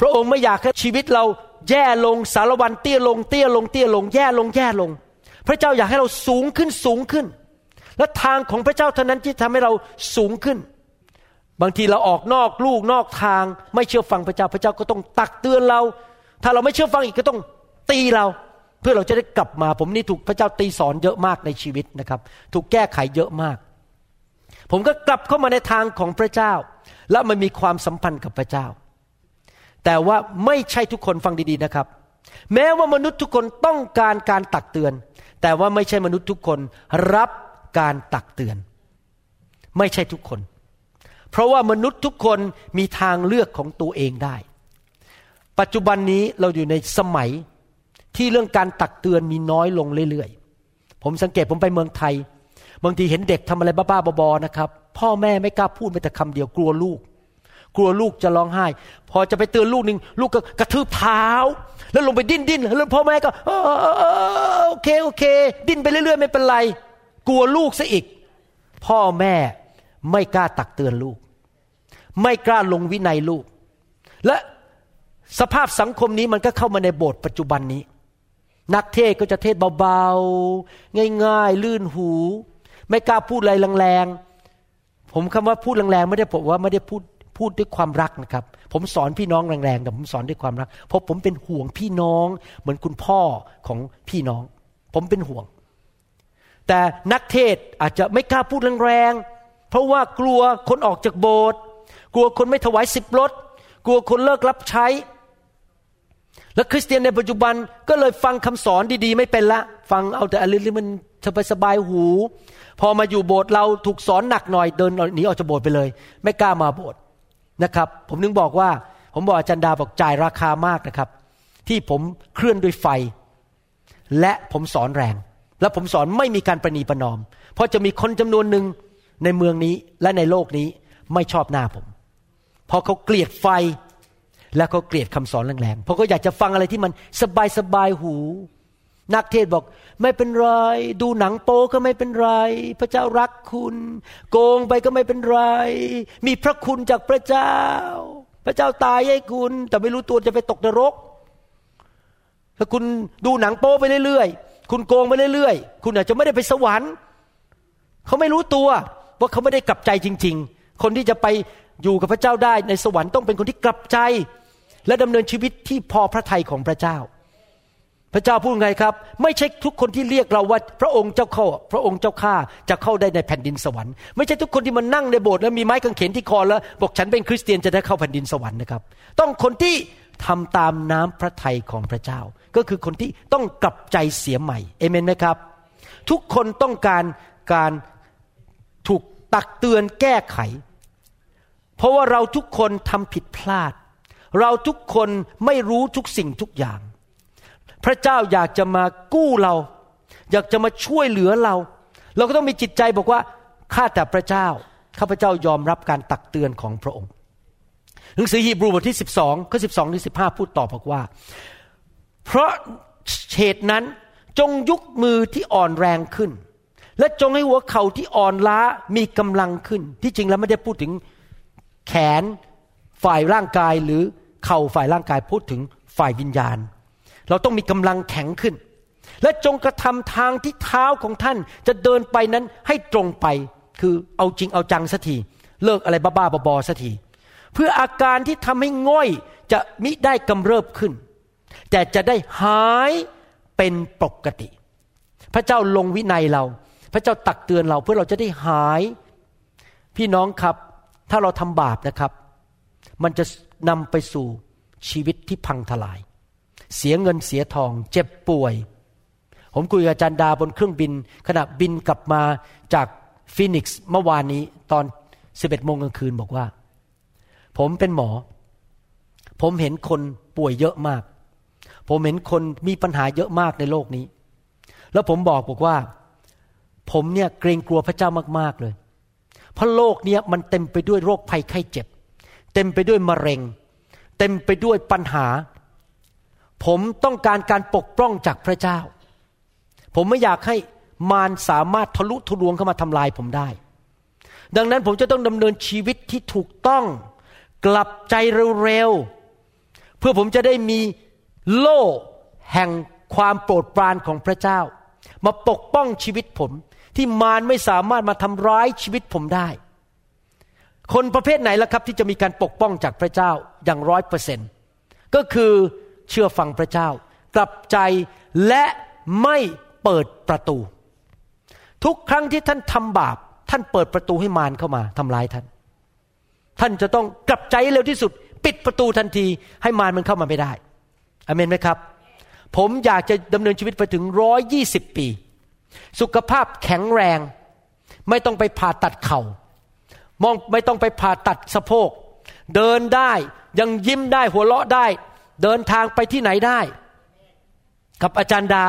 พระองค์ไม่อยากให้ชีวิตเราแย่ลงสารวันเตี้ยลงเตี้ยลงเตี้ยลงแย่ลงแย่ลง พระเจ้าอยากให้เราสูงขึ้นสูงขึ้น และทางของพระเจ้าเท่านั้นที่ทำให้เราสูงขึ้น บางทีเราออกนอกลูกนอกทาง ไม่เชื่อฟังพระเจ้าพระเจ้าก็ต้องตักเตือนเรา ถ้าเราไม่เชื่อฟังอีกก็ต้องตีเรา เพื่อเราจะได้กลับมา ผมนี่ถูกพระเจ้าตีสอนเยอะมากในชีวิตนะครับ ถูกแก้ไขเยอะมาก ผมก็กลับเข้ามาในทางของพระเจ้า และมันมีความสัมพันธ์กับพระเจ้า แต่ว่าไม่ใช่ทุกคนฟังดีๆนะครับ แม้ว่ามนุษย์ทุกคนต้องการการตักเตือน แต่ว่าไม่ใช่มนุษย์ทุกคนรับการตักเตือน ไม่ใช่ทุกคน เพราะว่ามนุษย์ทุกคนมีทางเลือกของตัวเองได้ ปัจจุบันนี้เราอยู่ในสมัยที่เรื่องการตักเตือนมีน้อยลงเรื่อยๆ ผมสังเกตผมไปเมืองไทย บางทีเห็นเด็กทำอะไรบ้าๆบอๆนะครับ พ่อแม่ไม่กล้าพูดแม้แต่คำเดียวกลัวลูก กลัวลูกจะร้องไห้ พอจะไปเตือนลูกหนึ่งลูกก็กระทืบเท้า แล้วลงไปดิ้นดิ้นแล้วพ่อแม่ก็โอเคโอเค ดิ้นไปเรื่อยๆ ไม่เป็นไร กลัวลูกซะอีก พ่อแม่ ไม่กล้าตักเตือนลูก ไม่กล้าลงวินัยลูก และสภาพสังคมนี้มันก็เข้ามาในโบสถ์ปัจจุบันนี้ นักเทศก็จะเทศเบาๆ ง่ายๆ ลื่นหู ไม่กล้าพูดอะไรแรงๆ ผมคำว่าพูดแรงๆ ไม่ได้ผมว่าไม่ได้พูดพูดด้วยความรักนะครับ ผมสอนพี่น้องแรงๆ แต่ผมสอนด้วยความรัก เพราะผมเป็นห่วงพี่น้อง เหมือนคุณพ่อของพี่น้อง ผมเป็นห่วง แต่นักเทศอาจจะไม่กล้าพูดแรงๆ เพราะว่ากลัวคนออกจากโบสถ์กลัวคนไม่ถวายสิบรถกลัวคนเลิกรับใช้ และคริสเตียนในปัจจุบันก็เลยฟังคำสอนดีๆ ไม่เป็นละ ฟังเอาแต่อะไรที่มันสบายๆหู พอมาอยู่โบสถ์เราถูกสอนหนักหน่อยเดินหนีออกจากโบสถ์ไปเลย ไม่กล้ามาโบสถ์นะครับ ผมนึงบอกว่า ผมบอกอาจารย์ดาบอกจ่ายราคามากนะครับ ที่ผมเคลื่อนด้วยไฟ และผมสอนแรง และผมสอนไม่มีการประนีประนอม เพราะจะมีคนจำนวนหนึ่ง ในเมืองนี้และในโลกนี้ไม่ชอบหน้าผม เพราะเขาเกลียดไฟ และเขาเกลียดคำสอนแรงๆเพราะเขาอยากจะฟังอะไรที่มันสบายสบายหู นักเทศบอกไม่เป็นไร ดูหนังโป๊ก็ไม่เป็นไร พระเจ้ารักคุณ โกงไปก็ไม่เป็นไร มีพระคุณจากพระเจ้า พระเจ้าตายให้คุณ แต่ไม่รู้ตัวจะไปตกนรก ถ้าคุณดูหนังโป๊ไปเรื่อยๆคุณโกงไปเรื่อยๆ คุณอาจจะไม่ได้ไปสวรรค์ เขาไม่รู้ตัว ว่าเขาไม่ได้กลับใจจริง ๆ คนที่จะไปอยู่กับพระเจ้าได้ในสวรรค์ต้องเป็นคนที่กลับใจ และดำเนินชีวิตที่พอพระทัยของพระเจ้า พระเจ้าพูดไงครับ ไม่ใช่ทุกคนที่เรียกเราว่า พระองค์เจ้าเข้า พระองค์เจ้าข้าจะเข้าได้ในแผ่นดินสวรรค์ไม่ใช่ทุกคนที่มานั่งในโบสถ์แล้วมีไม้กางเขนที่คอแล้วบอกฉันเป็นคริสเตียนจะได้เข้าแผ่นดินสวรรค์นะครับ ต้องคนที่ทำตามน้ำพระทัยของพระเจ้า ก็คือคนที่ต้องกลับใจเสียใหม่เอเมนไหมครับ ทุกคนต้องการการ ตักเตือนแก้ไข เพราะว่าเราทุกคนทำผิดพลาด เราทุกคนไม่รู้ทุกสิ่งทุกอย่าง พระเจ้าอยากจะมากู้เรา อยากจะมาช่วยเหลือเรา เราก็ต้องมีจิตใจบอกว่าข้าแต่พระเจ้าข้าพเจ้ายอมรับการตักเตือนของพระองค์หนังสือฮีบรูบทที่ 12ข้อ12ถึง15 พูดต่อบอกว่า เพราะเหตุนั้นจงยุกมือที่อ่อนแรงขึ้น และจงให้หัวเข่าที่อ่อนล้ามีกำลังขึ้น ที่จริงแล้วไม่ได้พูดถึงแขนฝ่ายร่างกายหรือเข่าฝ่ายร่างกายพูดถึงฝ่ายวิญญาณ เราต้องมีกำลังแข็งขึ้น และจงกระทำทางที่เท้าของท่านจะเดินไปนั้นให้ตรงไป คือเอาจริงเอาจังสักทีเลิกอะไรบ้าๆบอๆสักทีเพื่ออาการที่ทำให้ง่อยจะมิได้กำเริบขึ้น แต่จะได้หายเป็นปกติ พระเจ้าลงวินัยเรา พระเจ้าตักเตือนเราเพื่อเราจะได้หาย พี่น้องครับ ถ้าเราทำบาปนะครับ มันจะนำไปสู่ชีวิตที่พังทลาย เสียเงินเสียทอง เจ็บป่วย ผมคุยกับอาจารย์ดาบนเครื่องบิน ขณะบินกลับมาจากฟินิกซ์เมื่อวานนี้ตอน 11โมงกลางคืนบอกว่า ผมเป็นหมอ ผมเห็นคนป่วยเยอะมาก ผมเห็นคนมีปัญหาเยอะมากในโลกนี้ แล้วผมบอกบอกว่า ผมเนี่ยเกรงกลัวพระเจ้ามาก ๆ เลย เพราะโลกเนี้มันเต็มไปด้วยโรคภัยไข้เจ็บ เต็มไปด้วยมะเร็ง เต็มไปด้วยปัญหา ผมต้องการการปกป้องจากพระเจ้า ผมไม่อยากให้มารสามารถทะลุทะลวงเข้ามาทำลายผมได้ ดังนั้นผมจะต้องดำเนินชีวิตที่ถูกต้องกลับใจเร็วๆ เพื่อผมจะได้มีโล่แห่งความโปรดปรานของพระเจ้า มาปกป้องชีวิตผม ที่มารไม่สามารถมาทำร้ายชีวิตผมได้ คนประเภทไหนล่ะครับ ที่จะมีการปกป้องจากพระเจ้าอย่างร้อยเปอร์เซ็นต์ก็คือเชื่อฟังพระเจ้า กลับใจและไม่เปิดประตู ทุกครั้งที่ท่านทำบาป ท่านเปิดประตูให้มารเข้ามาทำร้ายท่าน ท่านจะต้องกลับใจเร็วที่สุด ปิดประตูทันทีให้มารมันเข้ามาไม่ได้อเมนไหมครับ ผมอยากจะดำเนินชีวิตไปถึงร้อยยี่สิบปี สุขภาพแข็งแรง ไม่ต้องไปผ่าตัดเขา่ามองไม่ต้องไปผ่าตัดสะโพก เดินได้ยังยิ้มได้หัวเราะได้ เดินทางไปที่ไหนได้ กับอาจารย์ดา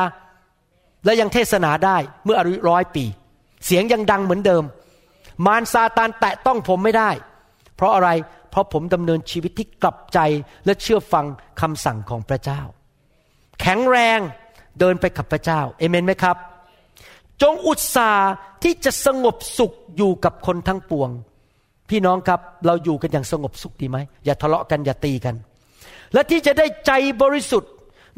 และยังเทศนาได้เมื่ออายุร้อยปี เสียงยังดังเหมือนเดิม มารซาตานแตะต้องผมไม่ได้ เพราะอะไรเพราะผมดำเนินชีวิตที่กลับใจและเชื่อฟังคำสั่งของพระเจ้า แข็งแรงเดินไปกับพระเจ้าเอเมนไหมครับ จงอุตส่าห์ที่จะสงบสุขอยู่กับคนทั้งปวง พี่น้องครับเราอยู่กันอย่างสงบสุขดีไหมอย่าทะเลาะกันอย่าตีกัน และที่จะได้ใจบริสุทธิ์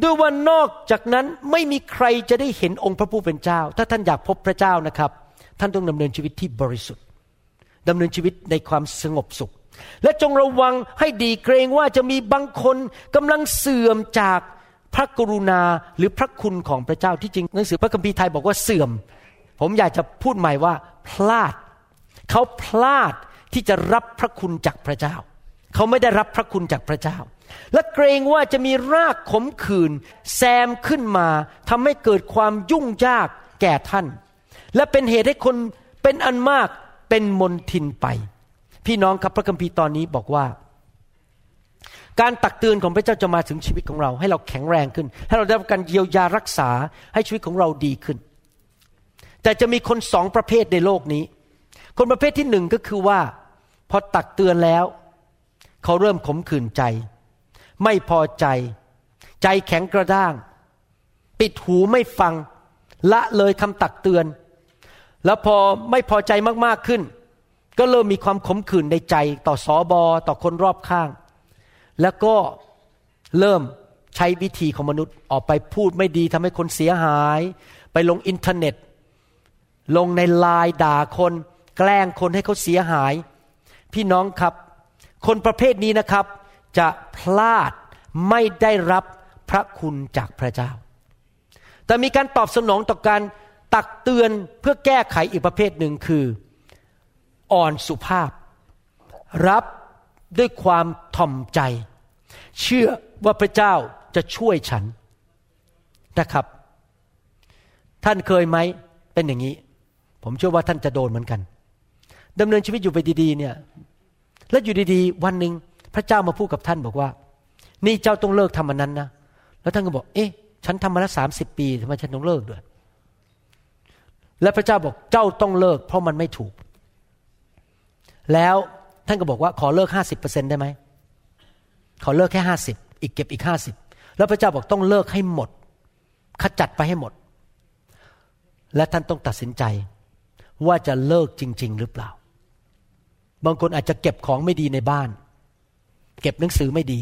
ด้วยว่านอกจากนั้นไม่มีใครจะได้เห็นองค์พระผู้เป็นเจ้า ถ้าท่านอยากพบพระเจ้านะครับ ท่านต้องดำเนินชีวิตที่บริสุทธิ์ดำเนินชีวิตในความสงบสุข และจงระวังให้ดีเกรงว่าจะมีบางคนกำลังเสื่อมจาก พระกรุณาหรือพระคุณของพระเจ้าที่จริงหนังสือพระคัมภีร์ไทยบอกว่าเสื่อม ผมอยากจะพูดใหม่ว่า พลาด เขาพลาดที่จะรับพระคุณจากพระเจ้า เขาไม่ได้รับพระคุณจากพระเจ้า และเกรงว่าจะมีรากขมขื่นแซมขึ้นมาทำให้เกิดความยุ่งยากแก่ท่าน และเป็นเหตุให้คนเป็นอันมากเป็นมนทินไป พี่น้องครับพระคัมภีร์ตอนนี้บอกว่า การตักเตือนของพระเจ้าจะมาถึงชีวิตของเรา ให้เราแข็งแรงขึ้น ให้เราได้รับการเยียวยารักษาให้ชีวิตของเราดีขึ้น แต่จะมีคนสองประเภทในโลกนี้ คนประเภทที่หนึ่งก็คือว่า พอตักเตือนแล้ว เขาเริ่มขมขื่นใจ ไม่พอใจ ใจแข็งกระด้าง ปิดหูไม่ฟัง ละเลยคำตักเตือน แล้วพอไม่พอใจมากๆขึ้น ก็เริ่มมีความขมขื่นในใจ ต่อสอบอต่อคนรอบข้าง แล้วก็เริ่มใช้วิธีของมนุษย์ออกไปพูดไม่ดีทำให้คนเสียหาย ไปลงอินเทอร์เน็ต ลงในไลน์ด่าคน แกล้งคนให้เขาเสียหาย พี่น้องครับ คนประเภทนี้นะครับ จะพลาดไม่ได้รับพระคุณจากพระเจ้า แต่มีการตอบสนองต่อการตักเตือนเพื่อแก้ไขอีกประเภทหนึ่งคือ อ่อนสุภาพ รับ ด้วยความถ่อมใจ เชื่อว่าพระเจ้าจะช่วยฉันนะครับ ท่านเคยไหมเป็นอย่างนี้ ผมเชื่อว่าท่านจะโดนเหมือนกันดำเนินชีวิตอยู่ไปดีๆเนี่ยแล้วอยู่ดีๆ วันหนึ่งพระเจ้ามาพูดกับท่านบอกว่า นี่เจ้าต้องเลิกทำมันนั้นนะแล้วท่านก็บอก เอ๊ะ ฉันทำมาแล้วสามสิบปีทำไมฉันต้องเลิกด้วย และพระเจ้าบอกเจ้าต้องเลิก เพราะมันไม่ถูก แล้ว ท่านก็บอกว่าขอเลิกห้าสิบเปอร์เซ็นได้ไหมขอเลิกแค่ห้าสิบอีกเก็บอีกห้าสิบแล้วพระเจ้าบอกต้องเลิกให้หมด ขจัดไปให้หมด และท่านต้องตัดสินใจ ว่าจะเลิกจริง ๆ หรือเปล่า บางคนอาจจะเก็บของไม่ดีในบ้าน เก็บหนังสือไม่ดี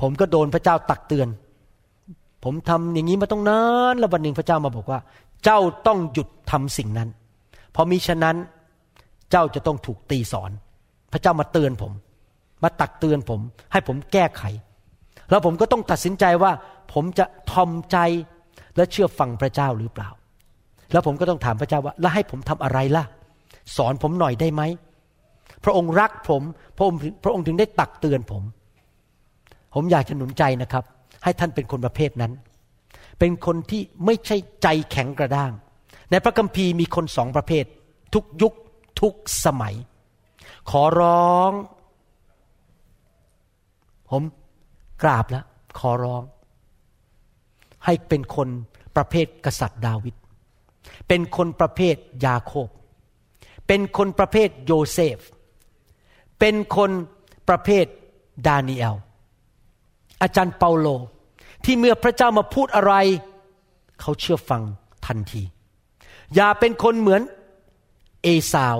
ผมก็โดนพระเจ้าตักเตือน ผมทำอย่างนี้มาต้องนานแล้ววันหนึ่งพระเจ้ามาบอกว่า เจ้าต้องหยุดทำสิ่งนั้น เพราะมิฉะนั้น เจ้าจะต้องถูกตีสอน พระเจ้ามาเตือนผม มาตักเตือนผม ให้ผมแก้ไข แล้วผมก็ต้องตัดสินใจว่า ผมจะทอมใจและเชื่อฟังพระเจ้าหรือเปล่า แล้วผมก็ต้องถามพระเจ้าว่า แล้วให้ผมทำอะไรล่ะ สอนผมหน่อยได้ไหม พระองค์รักผม พระองค์พระองค์ถึงได้ตักเตือนผม ผมอยากจะหนุนใจนะครับ ให้ท่านเป็นคนประเภทนั้น เป็นคนที่ไม่ใช่ใจแข็งกระด้าง ในพระคัมภีร์มีคนสองประเภท ทุกยุค ทุกสมัย ขอร้อง ผมกราบแล้ว ขอร้อง ให้เป็นคนประเภทกษัตริย์ดาวิดเป็นคนประเภทยาโคบ เป็นคนประเภทโยเซฟ เป็นคนประเภทดานิเอลอาจารย์เปาโล ที่เมื่อพระเจ้ามาพูดอะไร เขาเชื่อฟังทันที อย่าเป็นคนเหมือน เอสาว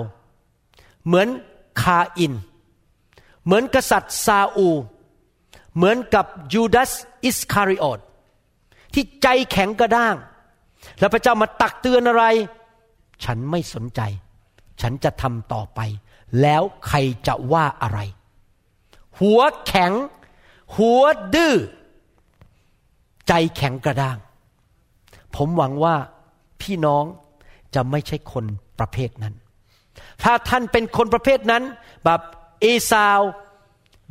เหมือนคาอิน เหมือนกษัตริย์ซาอู เหมือนกับยูดาสอิสคาริโอตที่ใจแข็งกระด้าง แล้วพระเจ้ามาตักเตือนอะไร ฉันไม่สนใจ ฉันจะทำต่อไป แล้วใครจะว่าอะไร หัวแข็ง หัวดื้อ ใจแข็งกระด้าง ผมหวังว่าพี่น้องจะไม่ใช่คน ประเภทนั้น ถ้าท่านเป็นคนประเภทนั้น แบบเอซาว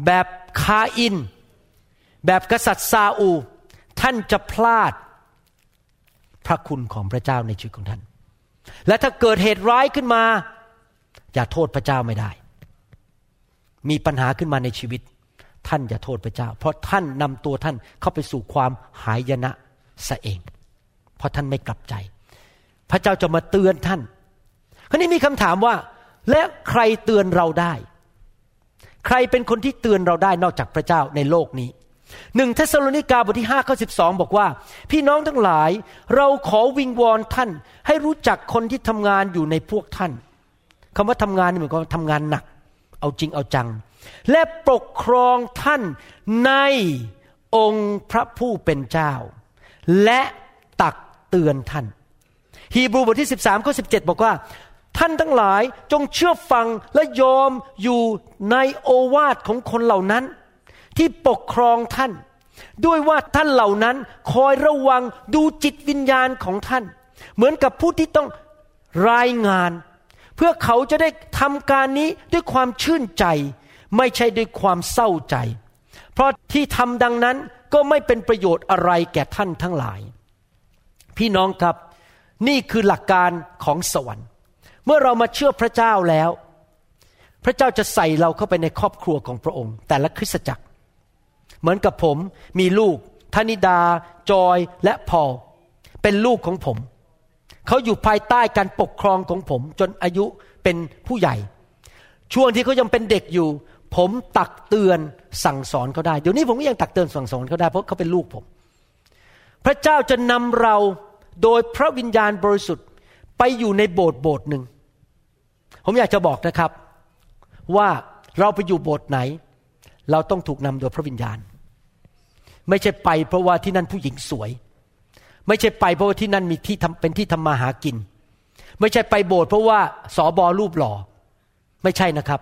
แบบคาอิน แบบกษัตริย์ซาอู ท่านจะพลาดพระคุณของพระเจ้าในชีวิตของท่าน และถ้าเกิดเหตุร้ายขึ้นมา อย่าโทษพระเจ้าไม่ได้ มีปัญหาขึ้นมาในชีวิต ท่านอย่าโทษพระเจ้า เพราะท่านนำตัวท่านเข้าไปสู่ความหายนะซะเอง เพราะท่านไม่กลับใจ พระเจ้าจะมาเตือนท่าน คราวนี้มีคำถามว่า และใครเตือนเราได้ ใครเป็นคนที่เตือนเราได้นอกจากพระเจ้าในโลกนี้หนึ่งเธสะโลนิกาบทที่5ข้อสิบอกว่า พี่น้องทั้งหลายเราขอวิงวอนท่าน ให้รู้จักคนที่ทำงานอยู่ในพวกท่านคำว่าทำงานนี่หมายความทำงานหนัก เอาจริงเอาจัง และปกครองท่านในองค์พระผู้เป็นเจ้า และตักเตือนท่าน ฮีบรูบทที่ 13ข้อ17บอกว่า ท่านทั้งหลายจงเชื่อฟังและยอมอยู่ในโอวาทของคนเหล่านั้น ที่ปกครองท่าน ด้วยว่าท่านเหล่านั้นคอยระวังดูจิตวิญญาณของท่าน เหมือนกับผู้ที่ต้องรายงาน เพื่อเขาจะได้ทำการนี้ด้วยความชื่นใจ ไม่ใช่ด้วยความเศร้าใจ เพราะที่ทำดังนั้นก็ไม่เป็นประโยชน์อะไรแก่ท่านทั้งหลาย พี่น้องครับนี่คือหลักการของสวรรค์ เมื่อเรามาเชื่อพระเจ้าแล้ว พระเจ้าจะใส่เราเข้าไปในครอบครัวของพระองค์ แต่ละคริสตจักร เหมือนกับผมมีลูกธนิดา จอย และพอลเป็นลูกของผม เขาอยู่ภายใต้การปกครองของผม จนอายุเป็นผู้ใหญ่ ช่วงที่เขายังเป็นเด็กอยู่ ผมตักเตือนสั่งสอนเขาได้ เดี๋ยวนี้ผมก็ยังตักเตือนสั่งสอนเขาได้เพราะเขาเป็นลูกผม พระเจ้าจะนำเราโดยพระวิญญาณบริสุทธิ์ไปอยู่ในโบสถ์โบสถ์หนึ่ง ผมอยากจะบอกนะครับ ว่าเราไปอยู่โบสถ์ไหน เราต้องถูกนำโดยพระวิญญาณ ไม่ใช่ไปเพราะว่าที่นั่นผู้หญิงสวย ไม่ใช่ไปเพราะว่าที่นั่นมีที่ทำเป็นที่ทำมาหากิน ไม่ใช่ไปโบสถ์เพราะว่าสอบอรูปหล่อ ไม่ใช่นะครับ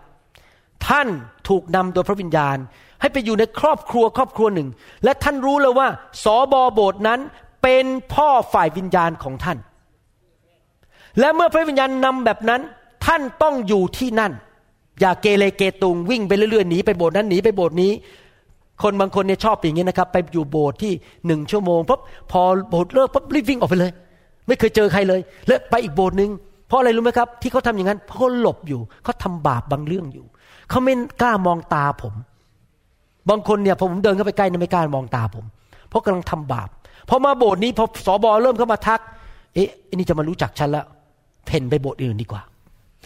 ท่านถูกนำโดยพระวิญญาณ ให้ไปอยู่ในครอบครัวครอบครัวหนึ่ง และท่านรู้เลยว่าสอบอโบสถ์นั้นเป็นพ่อฝ่ายวิญญาณของท่าน และเมื่อพระวิญญาณนำแบบนั้น ท่านต้องอยู่ที่นั่น อย่าเกเรเกตุงวิ่งไปเรื่อยๆหนีไปโบสถ์นั้นหนีไปโบสถ์นี้ คนบางคนเนี่ยชอบอย่างนี้นะครับ ไปอยู่โบสถ์ที่หนึ่งชั่วโมงปุ๊บพอโบสถ์เลิกปุ๊บรีบวิ่งออกไปเลย ไม่เคยเจอใครเลย แล้วไปอีกโบสถ์หนึ่งเพราะอะไรรู้ไหมครับ ที่เขาทำอย่างนั้นเพราะเขาหลบอยู่เขาทำบาปบางเรื่องอยู่เขาไม่กล้ามองตาผม บางคนเนี่ยพอผมเดินเข้าไปใกล้เนี่ยไม่กล้ามองตาผม เพราะกำลังทำบาปพอมาโบสถ์นี้พอสอบอเริ่มเข้ามาทัก เอ๊ะอันนี้จะมารู้จักฉันละเพ่นไปโบสถ์อื่นดีกว่า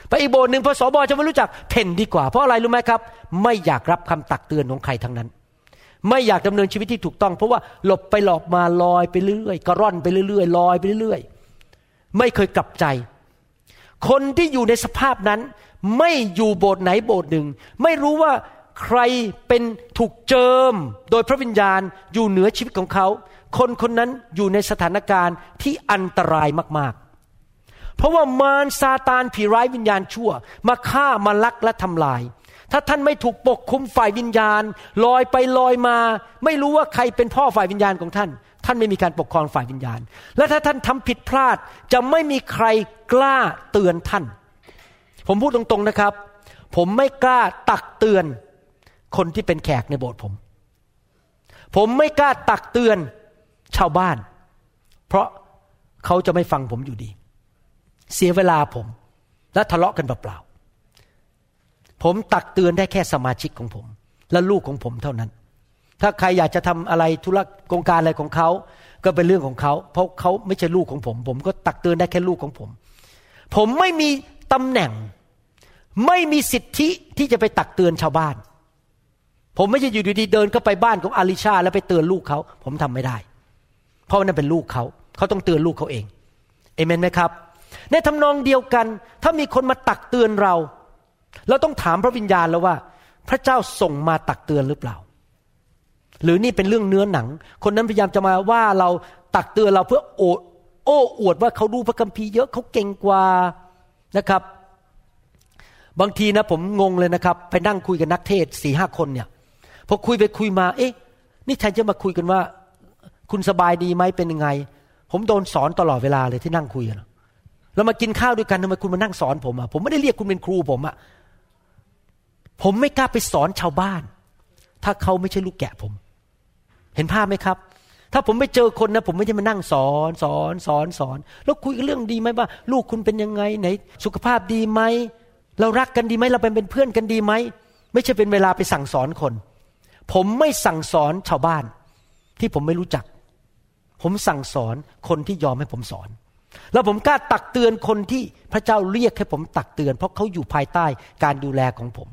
ไปอีกโบสถ์หนึ่งพอสอบอจะไมารู้จักเพ่นดีกว่า เพราะอะไรรู้ไหมครับ ไม่อยากรับคำตักเตือนของใครทั้งนั้น ไม่อยากดำเนินชีวิตที่ถูกต้อง เพราะว่าหลบไปหลอกมาลอยไปเรื่อยกระร่อนไปเรื่อยลอยไปเรื่อยไม่เคยกลับใจ คนที่อยู่ในสภาพนั้น ไม่อยู่โบสถ์ไหนโบสถ์หนึ่ง ไม่รู้ว่าใครเป็นถูกเจิม โดยพระวิญญาณอยู่เหนือชีวิตของเขา คนคนนั้นอยู่ในสถานการณ์ที่อันตรายมากๆ เพราะว่ามารซาตานผีร้ายวิญญาณชั่ว มาฆ่ามาลักและทำลาย ถ้าท่านไม่ถูกปกคุมฝ่ายวิญญาณ ลอยไปลอยมา ไม่รู้ว่าใครเป็นพ่อฝ่ายวิญญาณของท่าน ท่านไม่มีการปกครองฝ่ายวิญญาณ และถ้าท่านทำผิดพลาดจะไม่มีใครกล้าเตือนท่าน ผมพูดตรงๆนะครับ ผมไม่กล้าตักเตือน คนที่เป็นแขกในโบสถ์ผม ผมไม่กล้าตักเตือนชาวบ้าน เพราะเขาจะไม่ฟังผมอยู่ดี เสียเวลาผม และทะเลาะกันเปล่าๆผมตักเตือนได้แค่สมาชิกของผม และลูกของผมเท่านั้น ถ้าใครอยากจะทำอะไรธุรกงการอะไรของเขา ก็เป็นเรื่องของเขา เพราะเขาไม่ใช่ลูกของผม ผมก็ตักเตือนได้แค่ลูกของผม ผมไม่มีตำแหน่ง ไม่มีสิทธิที่จะไปตักเตือนชาวบ้าน ผมไม่ใช่อยู่ดีๆเดินเข้าไปบ้านของอาลิชา แล้วไปเตือนลูกเขา ผมทำไม่ได้ เพราะนั่นเป็นลูกเขา เขาต้องเตือนลูกเขาเองเอเมนไหมครับ ในทำนองเดียวกัน ถ้ามีคนมาตักเตือนเรา เราต้องถามพระวิญญาณแล้วว่า พระเจ้าส่งมาตักเตือนหรือเปล่า หรือนี่เป็นเรื่องเนื้อหนัง คนนั้นพยายามจะมาว่าเราตักเตือนเราเพื่อโอโอ้อวดว่าเขาดูพระคัมภีร์เยอะเขาเก่งกว่านะครับ บางทีนะผมงงเลยนะครับ ไปนั่งคุยกับนักเทศสี่ห้าคนเนี่ยพอคุยไปคุยมา เอ๊ะ นี่แทนจะมาคุยกันว่า คุณสบายดีไหมเป็นยังไง ผมโดนสอนตลอดเวลาเลยที่นั่งคุยกัน แล้วมากินข้าวด้วยกันทำไมคุณมานั่งสอนผมอะผมไม่ได้เรียกคุณเป็นครูผมอะผมไม่กล้าไปสอนชาวบ้าน ถ้าเขาไม่ใช่ลูกแกะผม เห็นภาพไหมครับ ถ้าผมไปเจอคนนะผมไม่ใช่มานั่งสอนสอนสอนสอน แล้วคุยกันเรื่องดีไหมว่า ลูกคุณเป็นยังไงไหน สุขภาพดีไหมเรารักกันดีไหมเราเป็นเป็นเพื่อนกันดีไหมไม่ใช่เป็นเวลาไปสั่งสอนคน ผมไม่สั่งสอนชาวบ้าน ที่ผมไม่รู้จัก ผมสั่งสอนคนที่ยอมให้ผมสอน แล้วผมกล้าตักเตือนคนที่พระเจ้าเรียกให้ผมตักเตือน เพราะเขาอยู่ภายใต้การดูแลของผม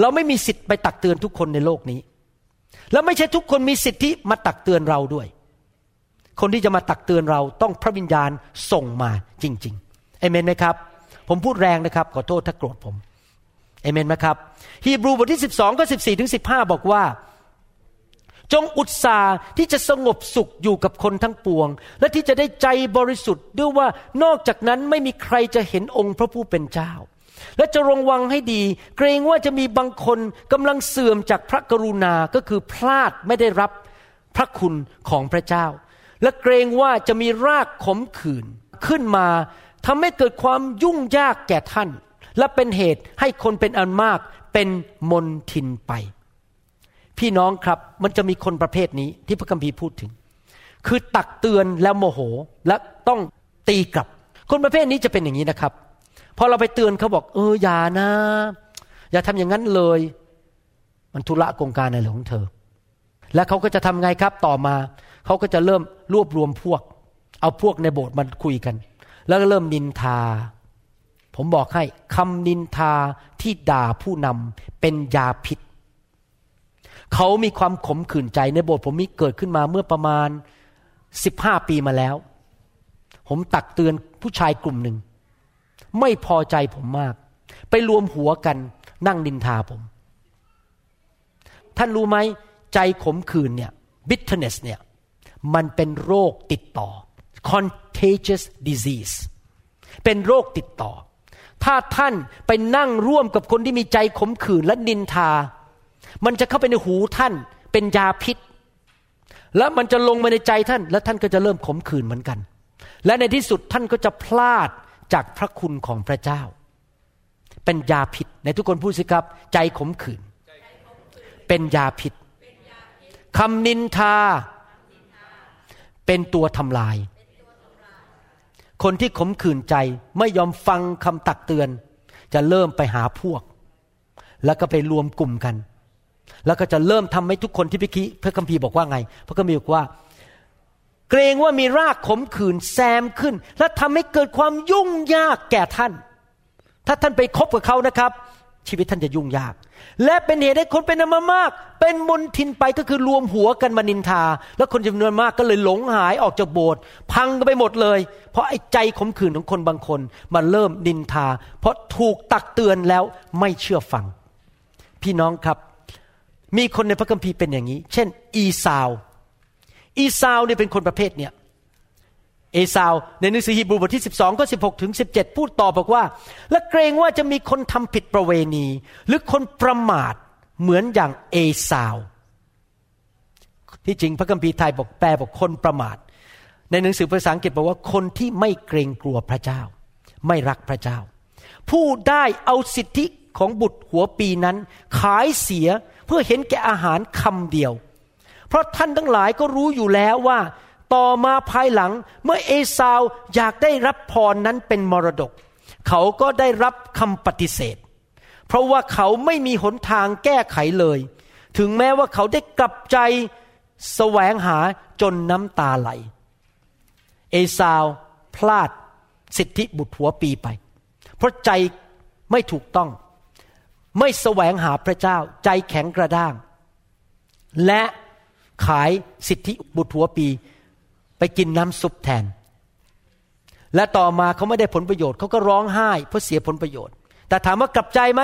เราไม่มีสิทธิ์ไปตักเตือนทุกคนในโลกนี้ แล้วไม่ใช่ทุกคนมีสิทธิมาตักเตือนเราด้วย คนที่จะมาตักเตือนเราต้องพระวิญญาณส่งมาจริงๆเอเมนไหมครับ ผมพูดแรงนะครับ ขอโทษถ้าโกรธผมเอเมนไหมครับฮีบรูบทที่ 12 ก็ 14ถึง15 บอกว่า จงอุตสาห์ที่จะสงบสุขอยู่กับคนทั้งปวง และที่จะได้ใจบริสุทธิ์ด้วยว่านอกจากนั้นไม่มีใครจะเห็นองค์พระผู้เป็นเจ้า และจะระวังให้ดี เกรงว่าจะมีบางคนกำลังเสื่อมจากพระกรุณาก็คือพลาดไม่ได้รับพระคุณของพระเจ้า และเกรงว่าจะมีรากขมขื่นขึ้นมาทำให้เกิดความยุ่งยากแก่ท่าน และเป็นเหตุให้คนเป็นอันมากเป็นมนทินไป พี่น้องครับมันจะมีคนประเภทนี้ที่พระคัมภีร์พูดถึง คือตักเตือนแล้วโมโหและต้องตีกลับ คนประเภทนี้จะเป็นอย่างนี้นะครับ พอเราไปเตือนเขาบอก เอออย่านะ อย่าทำอย่างนั้นเลย มันทุระกงการอะไรของเธอ และเขาก็จะทำไงครับต่อมา เขาก็จะเริ่มรวบรวมพวก เอาพวกในโบสถ์มันคุยกัน แล้วก็เริ่มนินทา ผมบอกให้คำนินทาที่ด่าผู้นำเป็นยาพิษ เขามีความขมขื่นใจในโบสถ์ผมมีเกิดขึ้นมาเมื่อประมาณสิบห้าปีมาแล้ว ผมตักเตือนผู้ชายกลุ่มหนึ่ง ไม่พอใจผมมาก ไปรวมหัวกันนั่งนินทาผม ท่านรู้ไหมใจขมขื่นเนี่ย bitterness เนี่ยมันเป็นโรคติดต่อ contagious disease เป็นโรคติดต่อ ถ้าท่านไปนั่งร่วมกับคนที่มีใจขมขื่นและนินทา มันจะเข้าไปในหูท่านเป็นยาพิษ แล้วมันจะลงมาในใจท่าน และท่านก็จะเริ่มขมขื่นเหมือนกัน และในที่สุดท่านก็จะพลาดจากพระคุณของพระเจ้า เป็นยาพิษในทุกคนพูดสิครับ ใจขมขื่นเป็นยาพิษคำนินทา เป็นตัวทำลาย คนที่ขมขื่นใจไม่ยอมฟังคำตักเตือน จะเริ่มไปหาพวก แล้วก็ไปรวมกลุ่มกัน แล้วก็จะเริ่มทำให้ทุกคนที่พิคีพระคัมภีร์บอกว่าไง พระคัมภีร์บอกว่า เกรงว่ามีรากขมขื่นแซมขึ้น และทำให้เกิดความยุ่งยากแก่ท่าน ถ้าท่านไปคบกับเขานะครับ ชีวิตท่านจะยุ่งยาก และเป็นเหตุให้คนเป็นอันมาก เป็นมนทินไปก็คือรวมหัวกันมานินทา แล้วคนจำนวนมากก็เลยหลงหายออกจากโบสถ์พังกันไปหมดเลย เพราะไอ้ใจขมขื่นของคนบางคนมันเริ่มนินทา เพราะถูกตักเตือนแล้วไม่เชื่อฟัง พี่น้องครับ มีคนในพระคัมภีร์เป็นอย่างนี้ เช่น อีซาว อีซาวเนี่ยเป็นคนประเภทเนี่ยเอซาวในหนังสือฮีบรูบทที่ 12 ข้อ 16 ถึง 17 พูดต่อบอกว่า และเกรงว่าจะมีคนทำผิดประเวณี หรือคนประมาทเหมือนอย่างเอซาว ที่จริงพระคัมภีร์ไทยบอกแปลบอกคนประมาท ในหนังสือภาษาอังกฤษบอกว่าคนที่ไม่เกรงกลัวพระเจ้า ไม่รักพระเจ้า ผู้ได้เอาสิทธิ ของบุตรหัวปีนั้น ขายเสียเพื่อเห็นแก่อาหารคำเดียว เพราะท่านทั้งหลายก็รู้อยู่แล้วว่า ต่อมาภายหลังเมื่อเอซาวอยากได้รับพรนั้นเป็นมรดก เขาก็ได้รับคำปฏิเสธ เพราะว่าเขาไม่มีหนทางแก้ไขเลย ถึงแม้ว่าเขาได้กลับใจแสวงหาจนน้ำตาไหล เอซาวพลาดสิทธิบุตรหัวปีไป เพราะใจไม่ถูกต้อง ไม่แสวงหาพระเจ้า ใจแข็งกระด้าง และขายสิทธิบุตรหัวปี ไปกินน้ำซุปแทน และต่อมาเขาไม่ได้ผลประโยชน์เขาก็ร้องไห้ เพราะเสียผลประโยชน์ แต่ถามว่ากลับใจไหม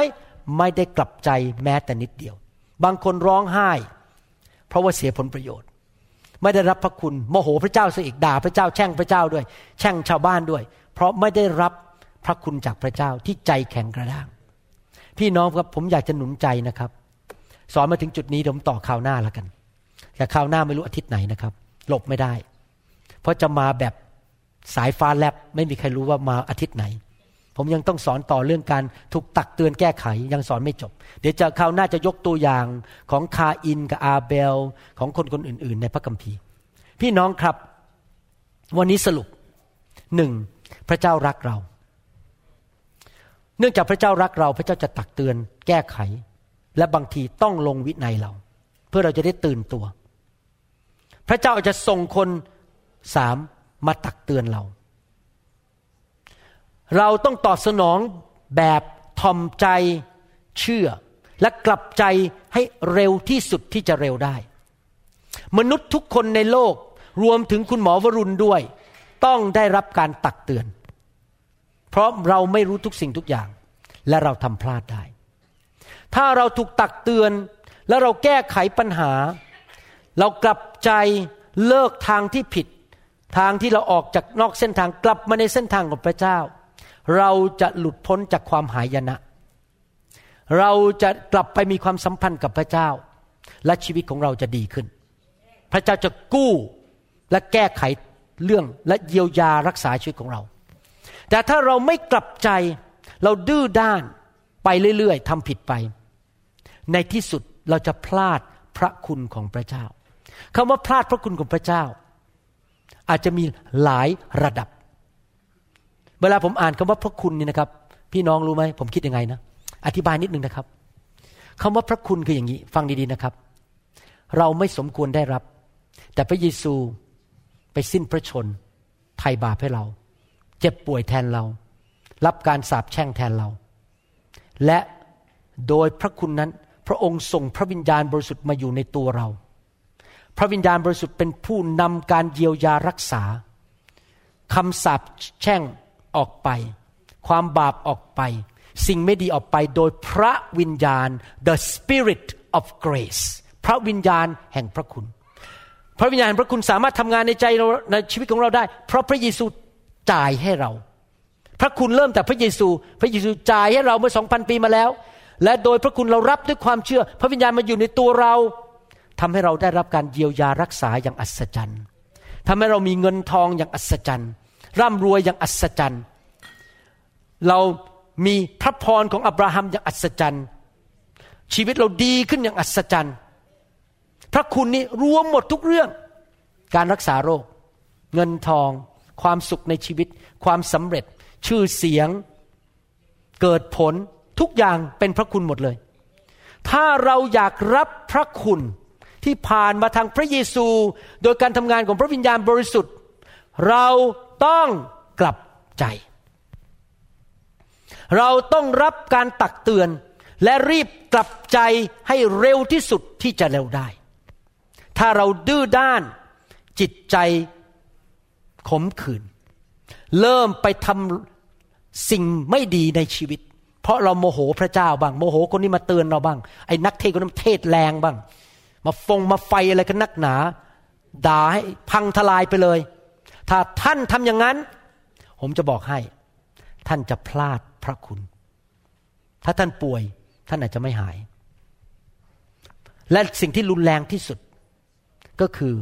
ไม่ได้กลับใจแม้แต่นิดเดียว บางคนร้องไห้ เพราะว่าเสียผลประโยชน์ ไม่ได้รับพระคุณโมโหพระเจ้าซะอีกด่าพระเจ้าแช่งพระเจ้าด้วย แช่งชาวบ้านด้วย เพราะไม่ได้รับพระคุณจากพระเจ้าที่ใจแข็งกระด้าง พี่น้องครับผมอยากจะหนุนใจนะครับ สอนมาถึงจุดนี้ผมต่อข่าวหน้าแล้วกัน แต่ข่าวหน้าไม่รู้อาทิตย์ไหนนะครับ หลบไม่ได้ เพราะจะมาแบบสายฟ้าแลบไม่มีใครรู้ว่ามาอาทิตย์ไหน ผมยังต้องสอนต่อเรื่องการถูกตักเตือนแก้ไขยังสอนไม่จบ เดี๋ยวจะคราวหน้าจะยกตัวอย่างของคาอินกับอาเบล ของคนคนอื่น ๆ ในพระคัมภีร์ พี่น้องครับ วันนี้สรุปหนึ่งพระเจ้ารักเรา เนื่องจากพระเจ้ารักเราพระเจ้าจะตักเตือนแก้ไข และบางทีต้องลงวินัยเรา เพื่อเราจะได้ตื่นตัว พระเจ้าจะส่งคนสามมาตักเตือนเรา เราต้องตอบสนองแบบทอมใจเชื่อ และกลับใจให้เร็วที่สุดที่จะเร็วได้ มนุษย์ทุกคนในโลกรวมถึงคุณหมอวรุณด้วย ต้องได้รับการตักเตือน เพราะเราไม่รู้ทุกสิ่งทุกอย่าง และเราทำพลาดได้ ถ้าเราถูกตักเตือนและเราแก้ไขปัญหา เรากลับใจเลิกทางที่ผิด ทางที่เราออกจากนอกเส้นทางกลับมาในเส้นทางของพระเจ้า เราจะหลุดพ้นจากความหายนะ เราจะกลับไปมีความสัมพันธ์กับพระเจ้า และชีวิตของเราจะดีขึ้น พระเจ้าจะกู้และแก้ไขเรื่องและเยียวยารักษาชีวิตของเรา แต่ถ้าเราไม่กลับใจ เราดื้อด้านไปเรื่อยๆทำผิดไป ในที่สุดเราจะพลาดพระคุณของพระเจ้าคำว่าพลาดพระคุณของพระเจ้า อาจจะมีหลายระดับ เวลาผมอ่านคำว่าพระคุณนี่นะครับ พี่น้องรู้ไหมผมคิดยังไงนะ อธิบายนิดนึงนะครับคำว่าพระคุณคืออย่างนี้ ฟังดีๆนะครับ เราไม่สมควรได้รับ แต่พระเยซูไปสิ้นพระชนไถ่บาปให้เรา เจ็บป่วยแทนเรา รับการสาปแช่งแทนเรา และโดยพระคุณนั้น พระองค์ส่งพระวิญญาณบริสุทธิ์มาอยู่ในตัวเรา พระวิญญาณบริสุทธิ์เป็นผู้นำการเยียวยารักษาคำสาปแช่งออกไป ความบาปออกไป สิ่งไม่ดีออกไปโดยพระวิญญาณ the spirit of grace พระวิญญาณแห่งพระคุณ พระวิญญาณแห่งพระคุณสามารถทำงานในใจเราในชีวิตของเราได้ เพราะพระเยซู จ่ายให้เรา พระคุณเริ่มแต่พระเยซู พระเยซูจ่ายให้เราเมื่อสองพันปีมาแล้ว และโดยพระคุณเรารับด้วยความเชื่อ พระวิญญาณมาอยู่ในตัวเราทำให้เราได้รับการเยียวยารักษาอย่างอัศจรรย์ทำให้เรามีเงินทองอย่างอัศจรรย์ ร่ำรวยอย่างอัศจรรย์ เรามีพระพรของอับราฮัมอย่างอัศจรรย์ ชีวิตเราดีขึ้นอย่างอัศจรรย์ พระคุณนี้รวมหมดทุกเรื่อง การรักษาโรค เงินทอง ความสุขในชีวิต ความสำเร็จ ชื่อเสียง เกิดผลทุกอย่างเป็นพระคุณหมดเลย ถ้าเราอยากรับพระคุณที่ผ่านมาทางพระเยซู โดยการทำงานของพระวิญญาณบริสุทธิ์ เราต้องกลับใจ เราต้องรับการตักเตือนและรีบกลับใจให้เร็วที่สุดที่จะเร็วได้ ถ้าเราดื้อด้านจิตใจ ขมขื่นเริ่มไปทำสิ่งไม่ดีในชีวิต เพราะเราโมโหพระเจ้าบ้างโมโหคนนี้มาเตือนเราบ้างไอ้นักเทศคนนั้นเทศแรงบ้าง มาฟงมาไฟอะไรกันนักหนาด่าให้พังทลายไปเลย ถ้าท่านทำอย่างนั้น ผมจะบอกให้ ท่านจะพลาดพระคุณ ถ้าท่านป่วย ท่านอาจจะไม่หาย และสิ่งที่รุนแรงที่สุด ก็คือ